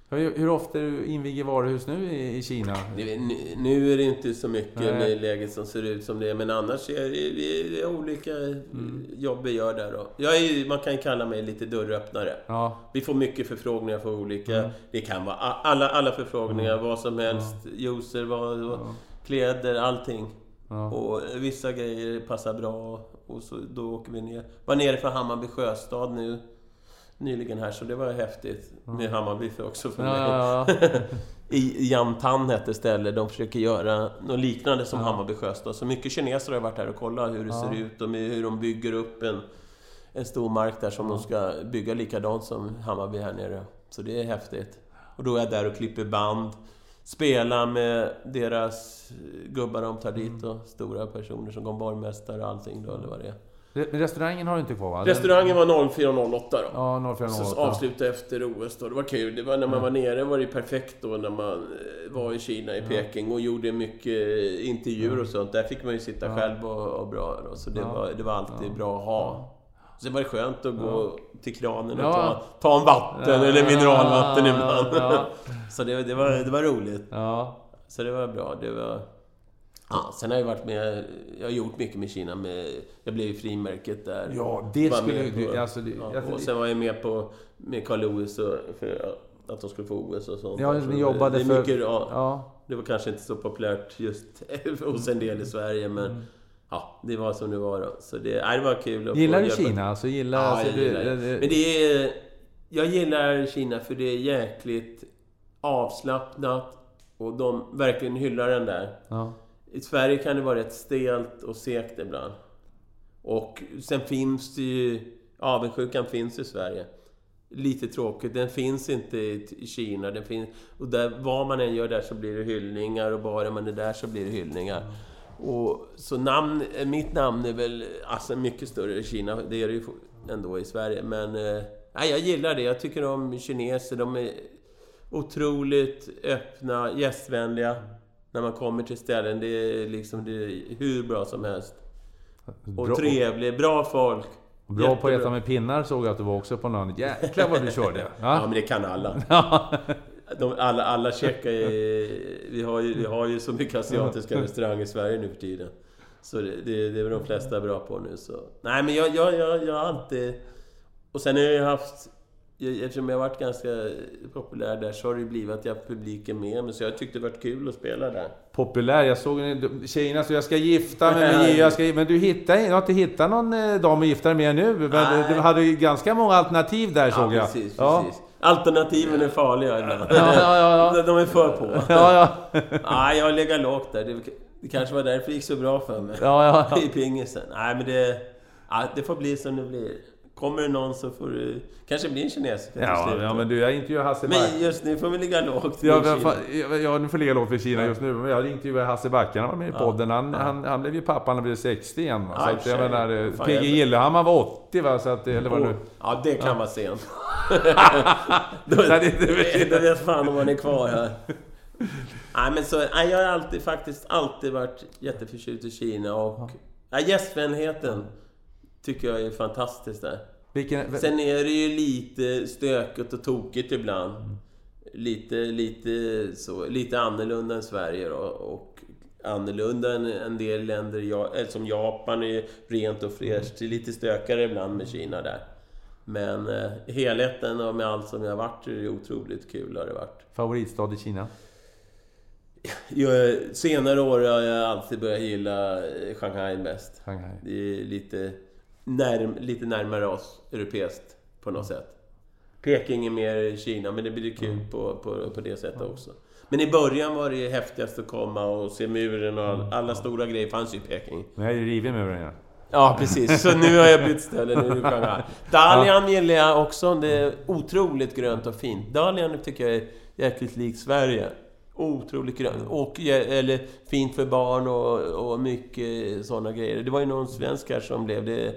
Speaker 1: Hur, hur ofta du inviger varuhus nu i, i Kina?
Speaker 2: Nu, nu- nu är det inte så mycket
Speaker 1: Nej.
Speaker 2: med läget som ser ut som det är, men annars är det, det är olika
Speaker 1: Mm.
Speaker 2: jobb vi gör där då. Jag är, man kan kalla mig lite dörröppnare.
Speaker 1: Ja,
Speaker 2: Vi får mycket förfrågningar för olika...
Speaker 1: Mm.
Speaker 2: Det kan vara alla, alla förfrågningar, vad som helst. Juicer, vad, vad, kläder, allting.
Speaker 1: ja.
Speaker 2: Och vissa grejer passar bra och så, då åker vi ner. Var nere för Hammarby sjöstad nu nyligen här, så det var häftigt. Med Hammarby för också för mig.
Speaker 1: Ja, ja, ja. *laughs*
Speaker 2: I Jamtan hette stället. De försöker göra något liknande som Hammarby sjöstad. Så mycket kineser har varit här och kollat hur det ser ut och hur de bygger upp en, en stor mark där som de ska bygga likadant som Hammarby här nere. Så det är häftigt. Och då är jag där och klipper band. Spelar med deras gubbar de tar dit och stora personer som går borgmästare och allting då, eller vad det är.
Speaker 1: Re- Men restauranger har du inte kvar va?
Speaker 2: Restaurangen var 04.08 då.
Speaker 1: Ja,
Speaker 2: Så
Speaker 1: 0408.
Speaker 2: avslutade efter OS då. Det var kul. Det var när man var nere var det perfekt då när man eh, var i Kina, i Peking och gjorde mycket eh, intervjuer och sånt. Där fick man ju sitta själv och, och bra då. Så det,
Speaker 1: Ja.
Speaker 2: var, det var alltid bra att ha. Sen var det skönt att gå till kranen och
Speaker 1: Ja.
Speaker 2: ta, ta en vatten eller mineralvatten ibland.
Speaker 1: Ja, *laughs*
Speaker 2: Så det, det, var, det var roligt.
Speaker 1: ja.
Speaker 2: Så det var bra. Det var... Ja, sen har jag varit med... Jag har gjort mycket med Kina. Med, jag blev ju frimärket där.
Speaker 1: Ja, det skulle du...
Speaker 2: på-
Speaker 1: Alltså, det,
Speaker 2: Ja,
Speaker 1: alltså,
Speaker 2: och sen var jag med på med Carl Lewis och, för att de skulle få OS och sånt.
Speaker 1: Ja, ni jobbade
Speaker 2: det, är
Speaker 1: för-
Speaker 2: mycket, ja,
Speaker 1: ja.
Speaker 2: Det var kanske inte så populärt just *laughs* hos en del i Sverige, men
Speaker 1: Mm.
Speaker 2: ja, det var som det var då. Så det, nej, det var kul. att
Speaker 1: Gillar du Kina? Alltså, gillar...
Speaker 2: Ja,
Speaker 1: alltså,
Speaker 2: jag gillar det.
Speaker 1: det-
Speaker 2: Men det är... Jag gillar Kina för det är jäkligt avslappnat och de verkligen hyllar den där.
Speaker 1: Ja.
Speaker 2: I Sverige kan det vara rätt stelt och segt ibland. Och sen finns det ju... Avundsjukan finns i Sverige. Lite tråkigt, den finns inte i Kina. Den finns, och där, vad man än gör där så blir det hyllningar och bara man är där så blir det hyllningar. Och, så namn, mitt namn är väl alltså, mycket större i Kina. Det är det ju ändå i Sverige. Men eh, jag gillar det. Jag tycker om kineser. De är otroligt öppna, gästvänliga. När man kommer till ställen. Det är liksom det är hur bra som helst. Och
Speaker 1: Bra-
Speaker 2: trevlig, bra folk.
Speaker 1: Bra på att
Speaker 2: Jättebra.
Speaker 1: äta med pinnar såg jag att du var också på någon. Jäklar vad du körde! *laughs*
Speaker 2: Ja,
Speaker 1: Ja.
Speaker 2: men det kan alla. *laughs* De, alla, alla tjeckar är, vi, har ju, vi har ju så mycket asiatiska restauranger i Sverige nu för tiden. Så det, det, det är väl de flesta bra på nu. Så. Nej, men jag, jag, jag, jag har alltid... Och sen har jag haft... jag- Eftersom jag har varit ganska populär där så har det blivit att jag har publiken med mig. Så jag tyckte det varit kul att spela där.
Speaker 1: Populär. Jag såg en- tjejerna så jag ska gifta mig med *laughs* jag ska, Men du hittar, du har inte hittat någon eh, dam att gifta dig med nu? Men
Speaker 2: Nej.
Speaker 1: du hade ju ganska många alternativ där såg
Speaker 2: Ja,
Speaker 1: jag.
Speaker 2: precis,
Speaker 1: Ja.
Speaker 2: precis. Alternativen är farliga ibland.
Speaker 1: Ja, ja, ja. *laughs*
Speaker 2: De är för på. *laughs*
Speaker 1: Ja, ja.
Speaker 2: Nej, jag lägger lågt där. Det, det kanske var därför det gick så bra för mig.
Speaker 1: Ja, ja.
Speaker 2: I pingisen. Nej, men det... Det får bli som det blir. Kommer det någon så får du... Kanske blir en kines
Speaker 1: Ja, ja, men du, jag intervjuar Hasse Back.
Speaker 2: Men just nu får vi ligga lågt.
Speaker 1: Ja,
Speaker 2: Kina.
Speaker 1: ja, nu får ligga lågt för Kina just nu. Men jag intervjuade Hasse Backe, han var med i podden. Han, han, han blev ju pappa, han blev 60 igen. Så
Speaker 2: Ja, och
Speaker 1: att, jag menar, eh, PG Gillehammar var 80 va? Så att, eller vad
Speaker 2: Åh,
Speaker 1: nu?
Speaker 2: Ja, det kan vara sent. *laughs* *laughs* då,
Speaker 1: det- *laughs* det-
Speaker 2: då vet fan om man är kvar här. Nej, men så, nej, jag har alltid, faktiskt alltid varit jätteförtjust i Kina och... Ja, gästvänligheten tycker jag är fantastiskt där.
Speaker 1: Vilken,
Speaker 2: Sen är det ju lite stökigt och tokigt ibland. Lite, lite så, lite annorlunda än Sverige då, och annorlunda än en del länder, ja- eller som Japan är rent och fräscht. Är lite stökigare ibland med Kina där. Men eh, helheten och med allt som jag har varit är det otroligt kul har det varit.
Speaker 1: favoritstad i Kina?
Speaker 2: Jag, senare år har jag alltid börjat gilla eh, Shanghai mest.
Speaker 1: Shanghai.
Speaker 2: Det är lite, närm, lite närmare oss, europeiskt, på något sätt. Peking är mer Kina, men det blir kul på, på, på det sättet också. Men i början var det häftigast att komma och se muren och all, alla stora grejer fanns ju i Peking.
Speaker 1: Men jag är ju med den igen.
Speaker 2: Ja, precis. Så nu har jag bytt ställe. Nu är det Shanghai. Dalian gillar jag också. Det är otroligt grönt och fint. Dalian tycker jag är jäkligt likt Sverige. Otroligt grönt. Och, eller fint för barn och, och mycket sådana grejer. Det var ju någon svensk här som blev det.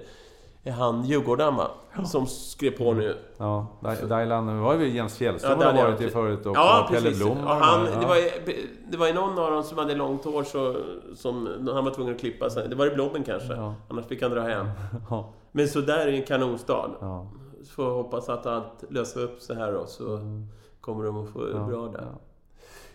Speaker 2: Är han Djurgården va? Som skrev på nu.
Speaker 1: Ja, Dailan, det var ju Jens Fjällström
Speaker 2: Ja,
Speaker 1: har varit i förut också.
Speaker 2: Ja,
Speaker 1: Pelle
Speaker 2: precis.
Speaker 1: Blom
Speaker 2: och
Speaker 1: var
Speaker 2: han, det,
Speaker 1: ja.
Speaker 2: var ju, det var ju någon av dem som hade långt hår så, som han var tvungen att klippa sig. Det var i Blommen kanske.
Speaker 1: Ja.
Speaker 2: Annars fick han dra hem. *laughs*
Speaker 1: Ja,
Speaker 2: Men så där är en kanonstad.
Speaker 1: ja,
Speaker 2: Så får jag hoppas att allt löser upp sig här då, så kommer de att få det bra där.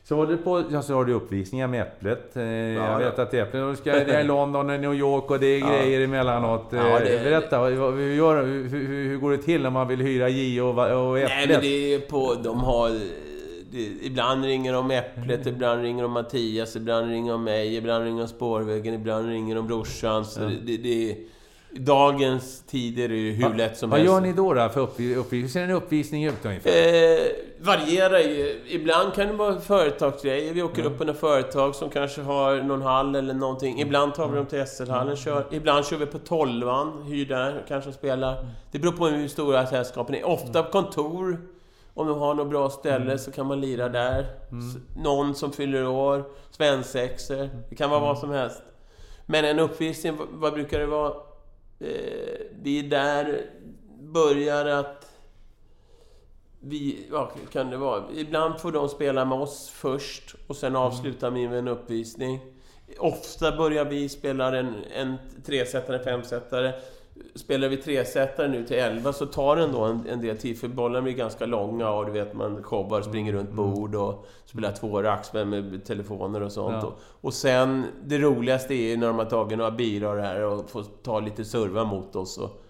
Speaker 1: Ja. Så håller du på, ja, så har du uppvisningar med Äpplet. Eh, jag
Speaker 2: ja.
Speaker 1: vet att Äpplet, ska, det är London och New York och det är grejer emellanåt. Eh,
Speaker 2: Ja, det-
Speaker 1: Berätta, vad- vad- hur, gör, hur, hur, går det till när man vill hyra J och, och Äpplet?
Speaker 2: Nej men det är på... De har... Det, ibland ringer de Äpplet, ibland ringer de Mattias, ibland ringer de mig, ibland ringer de Spårvägen, ibland ringer de brorsan. Så det, det, det dagens tider är det hur lätt som
Speaker 1: Vad
Speaker 2: helst.
Speaker 1: gör ni då, då för uppvisning? Uppvis- hur ser en uppvisning ut ungefär?
Speaker 2: Eh, varierar ju. Ibland kan det vara företagsgrejer. Vi åker upp på något företag som kanske har någon hall eller någonting. Ibland tar vi dem till SL-hallen kör. Ibland kör vi på tolvan, hyr där, kanske spelar. Det beror på hur stora sällskapen är. Ofta på kontor. Om de har något bra ställe så kan man lira där. S- Någon som fyller år, svensexor. Det kan vara vad som helst. Men en uppvisning, vad- vad brukar det vara? Eh, vi är där, börjar att vi, vad kan det vara? Ibland får de spela med oss först och sen avslutar vi med en uppvisning. Ofta börjar vi spela en, en femsättare. Spelar vi tresättare nu till 11 så tar det ändå en, en del tid för bollarna blir ganska långa och du vet man showar, springer runt bord och spelar två rackspel med telefoner och sånt.
Speaker 1: Ja.
Speaker 2: Och, och sen, det roligaste är ju när de har tagit några bilar här och får ta lite serva mot oss. Och,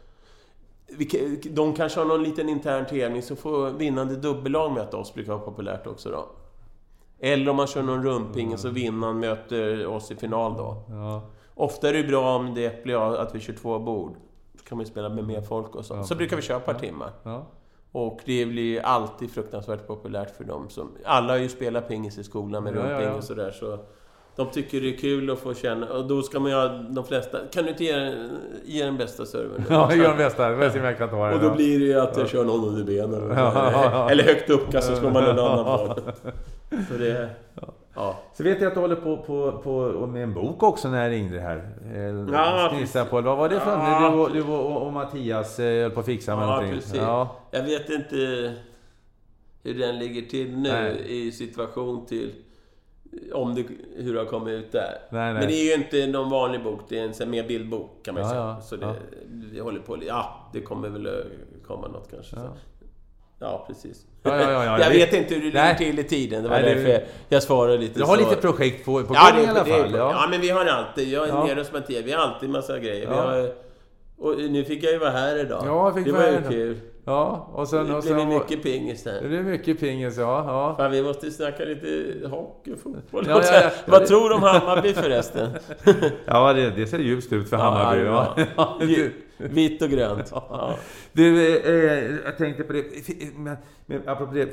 Speaker 2: vi de kanske har någon liten intern tävling så får vinnande dubbellag möta oss, brukar vara populärt också då. Eller om man kör någon rumping så vinnaren möter oss i final då.
Speaker 1: Ja.
Speaker 2: Ofta är det bra om det blir att vi kör två bord. Så kan man ju spela med mer folk och så. Så brukar vi köra ett par timmar.
Speaker 1: Ja.
Speaker 2: Och det blir alltid fruktansvärt populärt för dem som... Alla har ju spelat pingis i skolan med
Speaker 1: Ja, ja,
Speaker 2: rumping
Speaker 1: ja.
Speaker 2: och sådär så... De tycker det är kul att få känna... Och då ska man ju ha de flesta... Kan du inte ge, ge den bästa servern?
Speaker 1: Ja, gör den bästa. Ser om jag kan ta den.
Speaker 2: Och då
Speaker 1: ja.
Speaker 2: blir det ju att jag kör någon under benen. Eller,
Speaker 1: Ja, ja, ja.
Speaker 2: eller högt upp kanske slår man någon annan *laughs* på. Så det... Ja.
Speaker 1: Så vet jag att du håller på, på, på med en bok också när jag ringde här. Eh,
Speaker 2: Ja,
Speaker 1: Snissa på. Vad var det för
Speaker 2: Ja,
Speaker 1: Du, du och, och Mattias eh, höll på att fixa med
Speaker 2: Ja,
Speaker 1: någonting.
Speaker 2: precis.
Speaker 1: Ja,
Speaker 2: Jag vet inte... hur den ligger till nu
Speaker 1: Nej.
Speaker 2: i situation till om det, hur det har kommit ut där.
Speaker 1: Nej, nej.
Speaker 2: Men det är ju inte någon vanlig bok, det är en mer bildbok kan man ju
Speaker 1: Ja,
Speaker 2: säga.
Speaker 1: ja,
Speaker 2: Så det,
Speaker 1: ja.
Speaker 2: vi håller på, ja, det kommer väl att komma något kanske. Ja, precis.
Speaker 1: Ja, ja, ja, ja.
Speaker 2: jag
Speaker 1: Det-
Speaker 2: vet inte hur det ligger till i tiden, det var
Speaker 1: Nej, det-
Speaker 2: därför jag, jag svarade lite
Speaker 1: Du har
Speaker 2: så.
Speaker 1: lite projekt på, på
Speaker 2: Ja,
Speaker 1: gång
Speaker 2: det,
Speaker 1: i alla
Speaker 2: det,
Speaker 1: fall.
Speaker 2: ja.
Speaker 1: Ja.
Speaker 2: men vi har alltid, jag är nere hos Mattias, vi har alltid massa grejer. Vi har, och nu fick jag ju vara här idag.
Speaker 1: Ja, jag fick
Speaker 2: det var ju kul.
Speaker 1: ja, och sen...
Speaker 2: Det
Speaker 1: Och
Speaker 2: blev ju mycket pingis där.
Speaker 1: Det är mycket pingis, ja. ja.
Speaker 2: Fan, vi måste snacka lite hockey, fotboll.
Speaker 1: Ja, ja, ja. *laughs*
Speaker 2: Vad tror du om Hammarby förresten? *laughs*
Speaker 1: Ja, det, det ser ljust ut för Hammarby. Ja,
Speaker 2: ja. *laughs* Vitt och grönt. *laughs* Ja.
Speaker 1: Du, eh, jag tänkte på det. Men, men apropå det.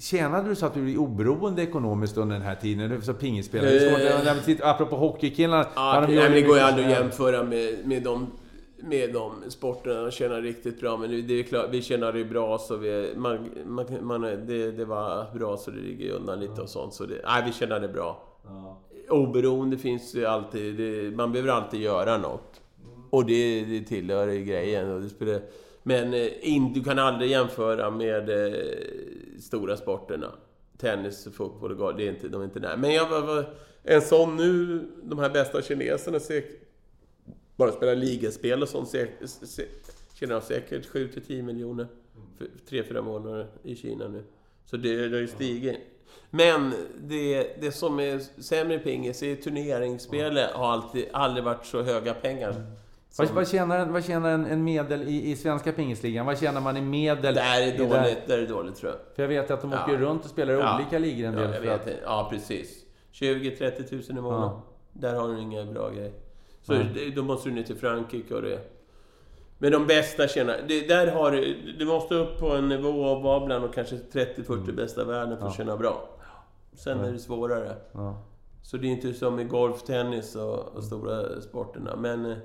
Speaker 1: Tjänade du så att du blev oberoende ekonomiskt under den här tiden? Du som pingisspelare. Svårt,
Speaker 2: Eh.
Speaker 1: apropå hockeykillarna.
Speaker 2: Ja,
Speaker 1: de
Speaker 2: nej, det går ju aldrig att jämföra med, med de med de sporterna. De tjänar riktigt bra, men det är klart, vi tjänade ju bra så vi, man, man, man, det, det var bra så det ligger undan lite och sånt. Så det, nej, vi tjänade bra. Oberoende finns ju alltid, det, man behöver alltid göra något. Och det, det tillhör grejen. Och det spelar, men eh, in, du kan aldrig jämföra med eh, stora sporterna. Tennis, fotboll och golf, det är inte, de är inte där. Men jag var, en sån nu, de här bästa kineserna säkert, bara spelar ligaspel och sånt, säkert, se- tjänar de säkert 7-10 miljoner. För 3-4 månader i Kina nu. Så det, det har ju stigit. Men det, det som är sämre i pingis är turneringsspelet har alltid, aldrig varit så höga pengar.
Speaker 1: Vad, vad tjänar, en- vad tjänar en, en medel i, i svenska pingisligan? Vad tjänar man i medel?
Speaker 2: Det här är dåligt, det här är dåligt tror jag.
Speaker 1: För jag vet att de
Speaker 2: Ja.
Speaker 1: åker runt och spelar i
Speaker 2: Ja.
Speaker 1: olika ligor en del.
Speaker 2: Ja,
Speaker 1: för att,
Speaker 2: det. Ja, precis. 20-30 tusen i månaden.
Speaker 1: Ja.
Speaker 2: Där har du inga bra grejer. Så det, då måste du ner till Frankrike och det. Men de bästa tjänar... Det, där har du... Du måste upp på en nivå och vara bland de kanske 30-40 bästa i världen för att tjäna bra. Sen är det svårare.
Speaker 1: ja.
Speaker 2: Så det är inte som i golf, tennis och, och stora sporterna. Men eh,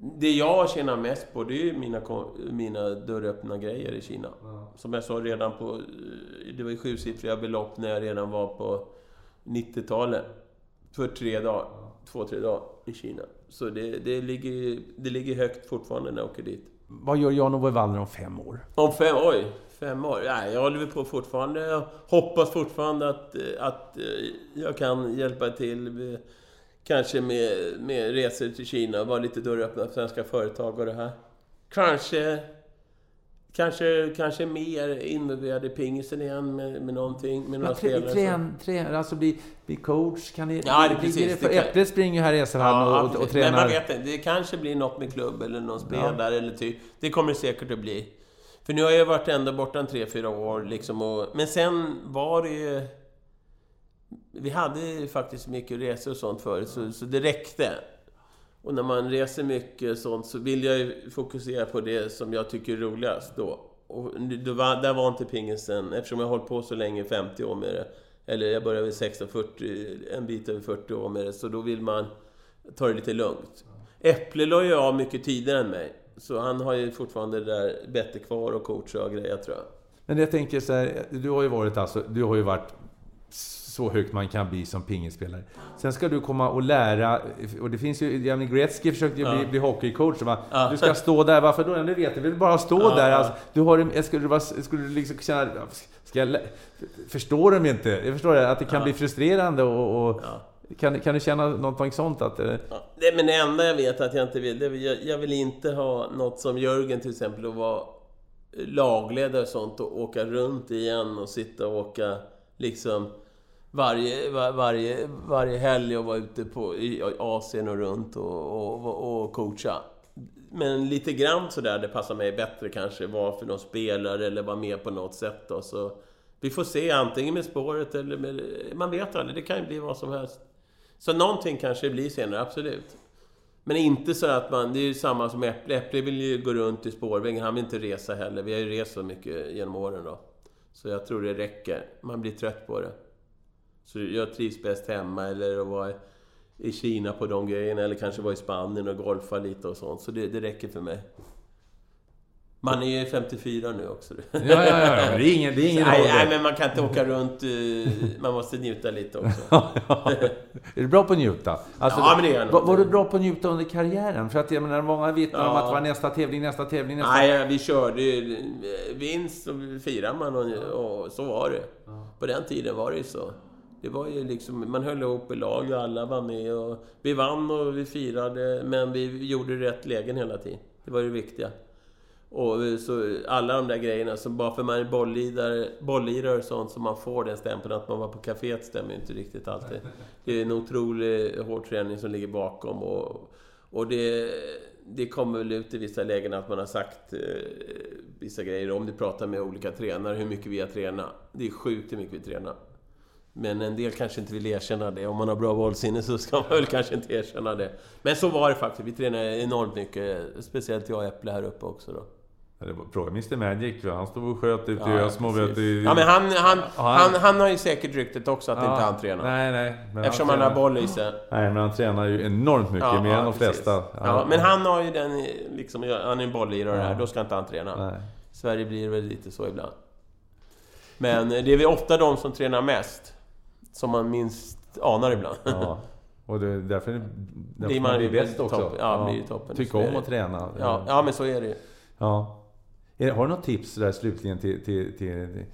Speaker 2: det jag tjänar mest på, det är mina, mina dörröppna grejer i Kina. Som jag sa redan på... Det var ju sjusiffriga belopp när jag redan var på 90-talet. För tre dagar. Två, tre dagar i Kina. Så det, det, ligger, det ligger högt fortfarande när jag åker dit.
Speaker 1: Vad gör Jan-Ove Wallner om fem år?
Speaker 2: Om fem, oj, fem år. Nej, jag håller på fortfarande. Jag hoppas fortfarande att, att eh, jag kan hjälpa till kanske med, med resor till Kina och vara lite dörröppnare för svenska företag och det här. Kanske, kanske, kanske mer involverad i pingisen igen med, med någonting, med några
Speaker 1: Ja, trä,
Speaker 2: spelare.
Speaker 1: trän, trän, alltså bli, bli coach? Kan ni,
Speaker 2: Ja, det
Speaker 1: ligger
Speaker 2: precis,
Speaker 1: för
Speaker 2: det
Speaker 1: Äpplet springer ju här i
Speaker 2: Ja,
Speaker 1: och, och, och
Speaker 2: precis. Men
Speaker 1: tränar.
Speaker 2: man vet inte, det kanske blir något med klubb eller någon spelare eller typ. Det kommer det säkert att bli. För nu har jag varit ändå borta en tre, fyra år liksom och, Men sen var det ju... Vi hade ju faktiskt mycket resor och sånt förut, så, så det räckte. Och när man reser mycket sånt så vill jag ju fokusera på det som jag tycker är roligast då. Och det var, där var inte pingisen, eftersom jag har hållit på så länge, 50 år med det. Eller jag började vid 16, 40, en bit över 40 år med det. Så då vill man ta det lite lugnt. Äpple la ju av mycket tidigare än mig. Så han har ju fortfarande det där bättre kvar och coacha och grejer tror jag.
Speaker 1: Men jag tänker så här, du har ju varit alltså, du har ju varit så högt man kan bli som pingisspelare. Sen ska du komma och lära, och det finns ju, Jamie Gretzky försökte ju bli, bli hockeycoach. Va?
Speaker 2: Ja.
Speaker 1: Du ska stå där, varför då? Ja, Du vet, du vill bara stå
Speaker 2: Ja,
Speaker 1: där.
Speaker 2: ja.
Speaker 1: Alltså, du har, skulle du, bara, skulle du liksom känna, ska jag, förstår de inte? Jag förstår det, att det kan
Speaker 2: Ja.
Speaker 1: bli frustrerande och, och
Speaker 2: Ja.
Speaker 1: kan, kan du känna någonting sånt? Att, eh,
Speaker 2: Ja, det, men det enda jag vet att jag inte vill, det jag, jag vill inte ha något som Jörgen till exempel, att vara lagledare och sånt och åka runt igen och sitta och åka liksom varje, var, varje, varje helg och vara ute på, i Asien och runt och, och, och coacha. Men lite grann sådär, det passar mig bättre kanske, vara för någon spelare eller vara med på något sätt då. Så vi får se, antingen med spåret eller med... Man vet aldrig, det kan ju bli vad som helst. Så någonting kanske det blir senare, absolut. Men inte så att man... Det är ju samma som Äpple. Äpple vill ju gå runt i spårvägen. Han vill inte resa heller. Vi har ju rest så mycket genom åren då. Så jag tror det räcker. Man blir trött på det. Så jag trivs bäst hemma eller att vara i Kina på de grejerna. Eller kanske vara i Spanien och golfa lite och sånt. Så det, det räcker för mig. Man är ju 54 nu också.
Speaker 3: Ja, ja, ja. ja. Det är ingen, det är ingen
Speaker 2: nej, nej, men man kan inte åka runt. eh, Man måste njuta lite också. *laughs*
Speaker 3: Är du bra på att njuta? Alltså,
Speaker 2: Ja, men det är jag
Speaker 3: var, var du bra på att njuta under karriären? För att jag menar, många vittnar om
Speaker 2: Ja.
Speaker 3: att det var nästa tävling, nästa tävling, nästa...
Speaker 2: Nej, vi körde ju eh, vinst och firar man och, och så var det. På den tiden var det ju så. Det var ju liksom, man höll ihop i lag och alla var med och vi vann och vi firade men vi gjorde rätt lägen hela tiden. Det var det viktiga. Och så alla de där grejerna, så bara för man är bollirare och sånt så man får den stämpeln att man var på kaféet stämmer ju inte riktigt alltid. Det är en otrolig hård träning som ligger bakom och, och det, det kommer väl ut i vissa lägen att man har sagt eh, vissa grejer. Om du pratar med olika tränare, hur mycket vi har tränat. Det är sjukt hur mycket vi tränar. Men en del kanske inte vill erkänna det. Om man har bra bollsinne så ska man väl kanske inte erkänna det. Men så var det faktiskt. Vi tränade enormt mycket. Speciellt jag och Äpple här uppe också då.
Speaker 3: Fråga Mr Magic, han stod och sköt ute i
Speaker 2: Ja,
Speaker 3: Ösmo. vet du.
Speaker 2: Ja, men han, han,
Speaker 3: han-
Speaker 2: han, han har ju säkert ryktet också att
Speaker 3: Ja,
Speaker 2: inte han tränar.
Speaker 3: Nej, nej. Men
Speaker 2: Eftersom han har
Speaker 3: tränar-
Speaker 2: boll i sig.
Speaker 3: Nej, men han tränar ju enormt mycket,
Speaker 2: Ja,
Speaker 3: mer
Speaker 2: ja,
Speaker 3: än de flesta.
Speaker 2: Ja, men han har ju den, liksom, han är en bolllirare här, då ska inte han träna.
Speaker 3: Nej.
Speaker 2: I Sverige blir väl lite så ibland. Men det är väl ofta de som tränar mest, som man minst anar ibland.
Speaker 3: Ja. *laughs* Och det är därför, därför
Speaker 2: Blir
Speaker 3: man
Speaker 2: man
Speaker 3: blir bäst också.
Speaker 2: topp- ja, blir ju toppen.
Speaker 3: Tycka om att träna.
Speaker 2: Ja, ja, men så är det ju.
Speaker 3: Ja. Har du något tips där slutligen till, till, till,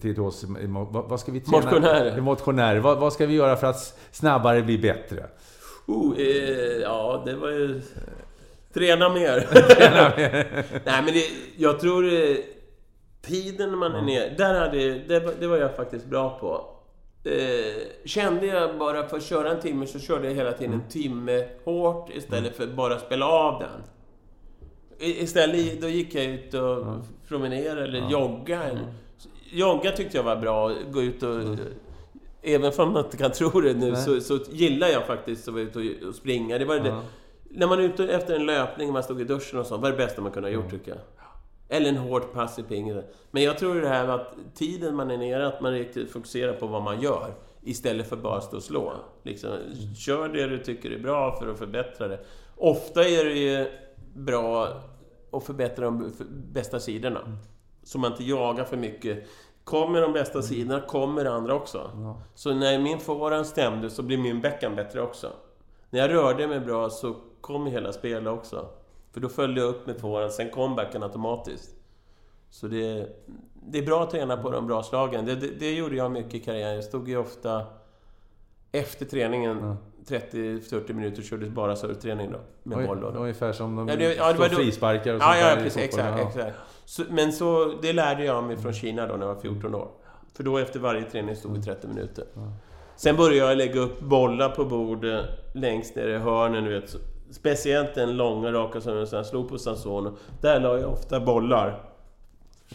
Speaker 3: till, oss? Vad, ska vi träna?
Speaker 2: Motionärer.
Speaker 3: Motionärer. Vad, vad ska vi göra för att snabbare bli bättre?
Speaker 2: Oh, eh, ja, det var ju... Träna mer. *laughs* *laughs* Nej, men det, jag tror... Eh, tiden man är ner, där hade, det, det var jag faktiskt bra på. Eh, kände jag bara för att köra en timme så körde jag hela tiden en timme hårt istället för att bara spela av den. I, istället då gick jag ut och promenerade eller jogga. Jogga tyckte jag var bra, gå ut och... Även om man inte kan tro det nu så, så gillar jag faktiskt att vara ute och, och springa. Det var det, När man är ute efter en löpning, man stod i duschen och sånt, var det bästa man kunde ha gjort tycker jag. Eller en hårt pass i pingel. Men jag tror det här med att tiden man är nere, att man riktigt fokuserar på vad man gör. Istället för bara stå och slå. Liksom, kör det du tycker är bra för att förbättra det. Ofta är det ju bra att förbättra de bästa sidorna. Så man inte jagar för mycket. Kommer de bästa sidorna, kommer det andra också. Så när min forehand stämde så blir min backhand bättre också. När jag rörde mig bra så kom hela spelet också. För då följde jag upp med forehand, sen kom backhand automatiskt. Så det, det är bra att träna på de bra slagen. Det, det, det gjorde jag mycket i karriären. Jag stod ju ofta efter träningen, 30-40 minuter, körde bara serveträning då. Med
Speaker 3: Oj,
Speaker 2: boll då.
Speaker 3: Ungefär som de
Speaker 2: Ja, det- ja, det
Speaker 3: frisparkar och
Speaker 2: Ja,
Speaker 3: sånt
Speaker 2: ja,
Speaker 3: där i
Speaker 2: precis. Exakt,
Speaker 3: Ja.
Speaker 2: exakt. Så, men så, det lärde jag mig från Kina då när jag var 14 år. För då efter varje träning stod vi 30 minuter. Sen började jag lägga upp bollar på bordet längst ner i hörnen, du vet. Speciellt den långa raka som jag slog på Sanson. Där la jag ofta bollar.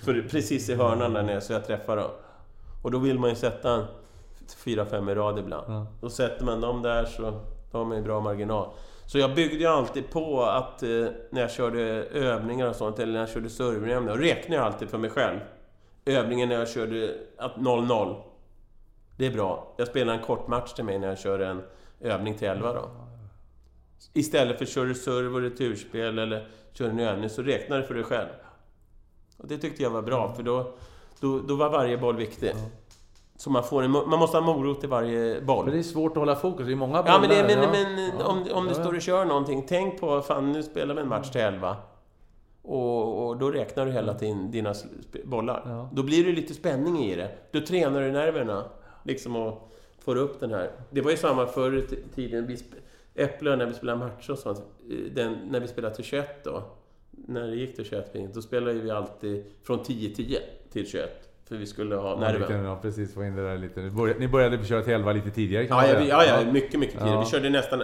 Speaker 2: För precis i hörnan där nere så jag träffar dem. Och då vill man ju sätta en 4-5 i rad ibland. Då sätter man dem där så har man ju bra marginal. Så jag byggde ju alltid på att eh, när jag körde övningar och sånt, eller när jag körde serverövningar, då räknade jag alltid för mig själv. Övningen när jag körde att 0-0. Det är bra. Jag spelar en kort match till mig när jag kör en övning till 11 då. Istället för att köra serve och returspel eller kör en övning så räknar du för dig själv. Och det tyckte jag var bra, för då, då, då var varje boll viktig. Så man, får en, man måste ha morot till varje boll.
Speaker 3: Men det är svårt att hålla fokus, det är många bollar.
Speaker 2: Ja, men, det, men,
Speaker 3: ja.
Speaker 2: men om, om du
Speaker 3: Ja,
Speaker 2: står och kör någonting, tänk på fan nu spelar vi en match till 11. Och, och då räknar du hela tiden dina bollar.
Speaker 3: Ja.
Speaker 2: Då blir det lite spänning i det. Då tränar du nerverna. Liksom och får upp den här. Det var ju samma förr i tiden. Äpple när vi spelade matcher och sånt. Den, när vi spelade till 21 då. När det gick till 21 då spelade vi alltid från 10-10 till 21. För vi skulle ha
Speaker 3: Ja,
Speaker 2: nerven.
Speaker 3: kan ja, precis få in det där lite. Ni började, ni började köra till 11 lite tidigare kan
Speaker 2: Ja, ja, vi- ja, ja, mycket, mycket tidigare.
Speaker 3: Ja.
Speaker 2: Vi körde nästan...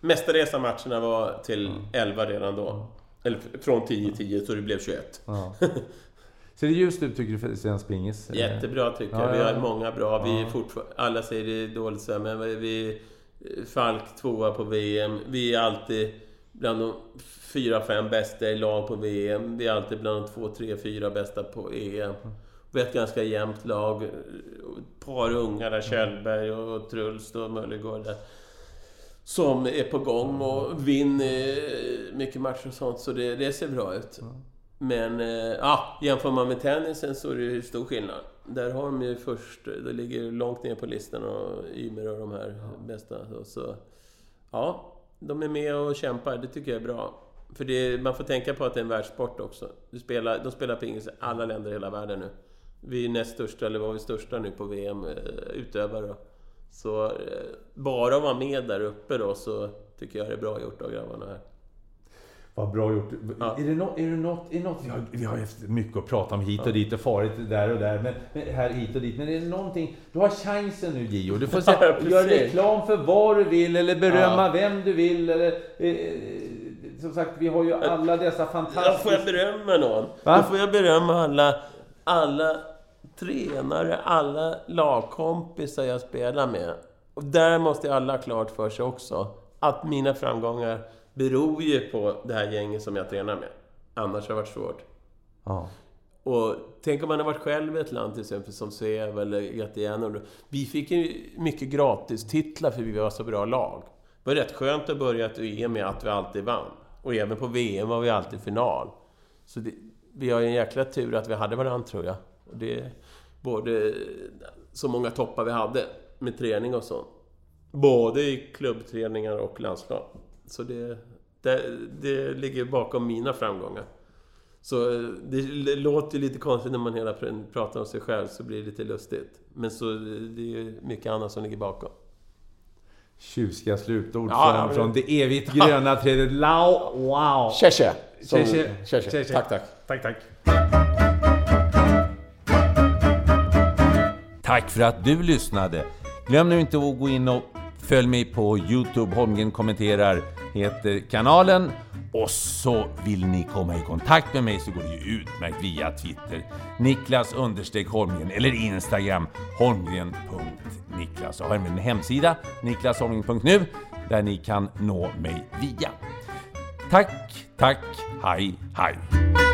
Speaker 2: Mestadels av matcherna var till 11 redan då. Eller från 10-10, så det blev 21.
Speaker 3: Ja. Ser det ljust ut tycker du för svensk pingis?
Speaker 2: Jättebra tycker
Speaker 3: Ja,
Speaker 2: jag. Vi har många bra. Vi är
Speaker 3: Ja.
Speaker 2: fortfarande... Alla säger det är dåligt så men vi... Falk tvåa på VM. Vi är alltid bland de fyra, fem bästa i lag på VM. Vi är alltid bland de två, tre, fyra bästa på EM. Vi är ett ganska jämnt lag. Ett par unga där, Kjellberg och Truls och Möllergård där. Som är på gång och vinner mycket matcher och sånt, så det, det ser bra ut. Mm. Men eh, ja, jämför man med tennisen så är det ju stor skillnad. Där har de ju först, det ligger långt ner på listan och Ymer och de här bästa. Och så, ja, de är med och kämpar, det tycker jag är bra. För det, man får tänka på att det är en världssport också. Du spelar, de spelar pingis i alla länder i hela världen nu. Vi är näst största, eller var vi största nu på VM, eh, utövare. Så eh, bara att vara med där uppe då så tycker jag det är bra gjort av grabbarna här.
Speaker 3: Vad bra gjort.
Speaker 2: Ja.
Speaker 3: Är, det no, är det något, är det något vi, har, vi har haft mycket att prata om hit och dit och farit där och där, men, men här hit och dit. Men är det någonting... Du har chansen nu Gio. Du får *laughs*
Speaker 2: Ja,
Speaker 3: säga,
Speaker 2: precis.
Speaker 3: göra reklam för vad du vill eller berömma
Speaker 2: Ja.
Speaker 3: vem du vill. Eller, eh, som sagt, vi har ju alla dessa
Speaker 2: Då får jag
Speaker 3: fantastiska...
Speaker 2: berömma någon.
Speaker 3: Va?
Speaker 2: Då får jag berömma alla, alla tränare, alla lagkompisar jag spelar med. Och där måste alla ha klart för sig också att mina framgångar beror ju på det här gänget som jag tränar med. Annars har det varit svårt.
Speaker 3: Ja.
Speaker 2: Och tänk om man har varit själv i ett land till exempel som Säve eller Jättejärnor. Vi fick ju mycket gratis titlar för vi var så bra lag. Det var rätt skönt att börja ett EM med att vi alltid vann. Och även på VM var vi alltid final. Så det, vi har ju en jäkla tur att vi hade varandra tror jag. Och det både så många toppar vi hade med träning och så. Både i klubbträningar och landslag. Så det, det, det ligger bakom mina framgångar. Så eh, det låter ju lite konstigt när man hela tiden pratar om sig själv, så blir det lite lustigt. Men så det är ju mycket annat som ligger bakom.
Speaker 3: Tjusiga slutord
Speaker 2: Ja,
Speaker 3: från,
Speaker 2: men-
Speaker 3: från det evigt gröna trädet. Lau, wow! Tjä, tjä.
Speaker 2: Tack, tack.
Speaker 3: Tack, tack.
Speaker 1: Tack för att du lyssnade! Glöm nu inte att gå in och följ mig på Youtube. Holmgren kommenterar heter kanalen. Och så vill ni komma i kontakt med mig så går det ju utmärkt via Twitter. Niklas understreck Holmgren eller Instagram holmgren.niklas. Jag har även en hemsida, niklasholmgren.nu, där ni kan nå mig via. Tack, tack, hej, hej!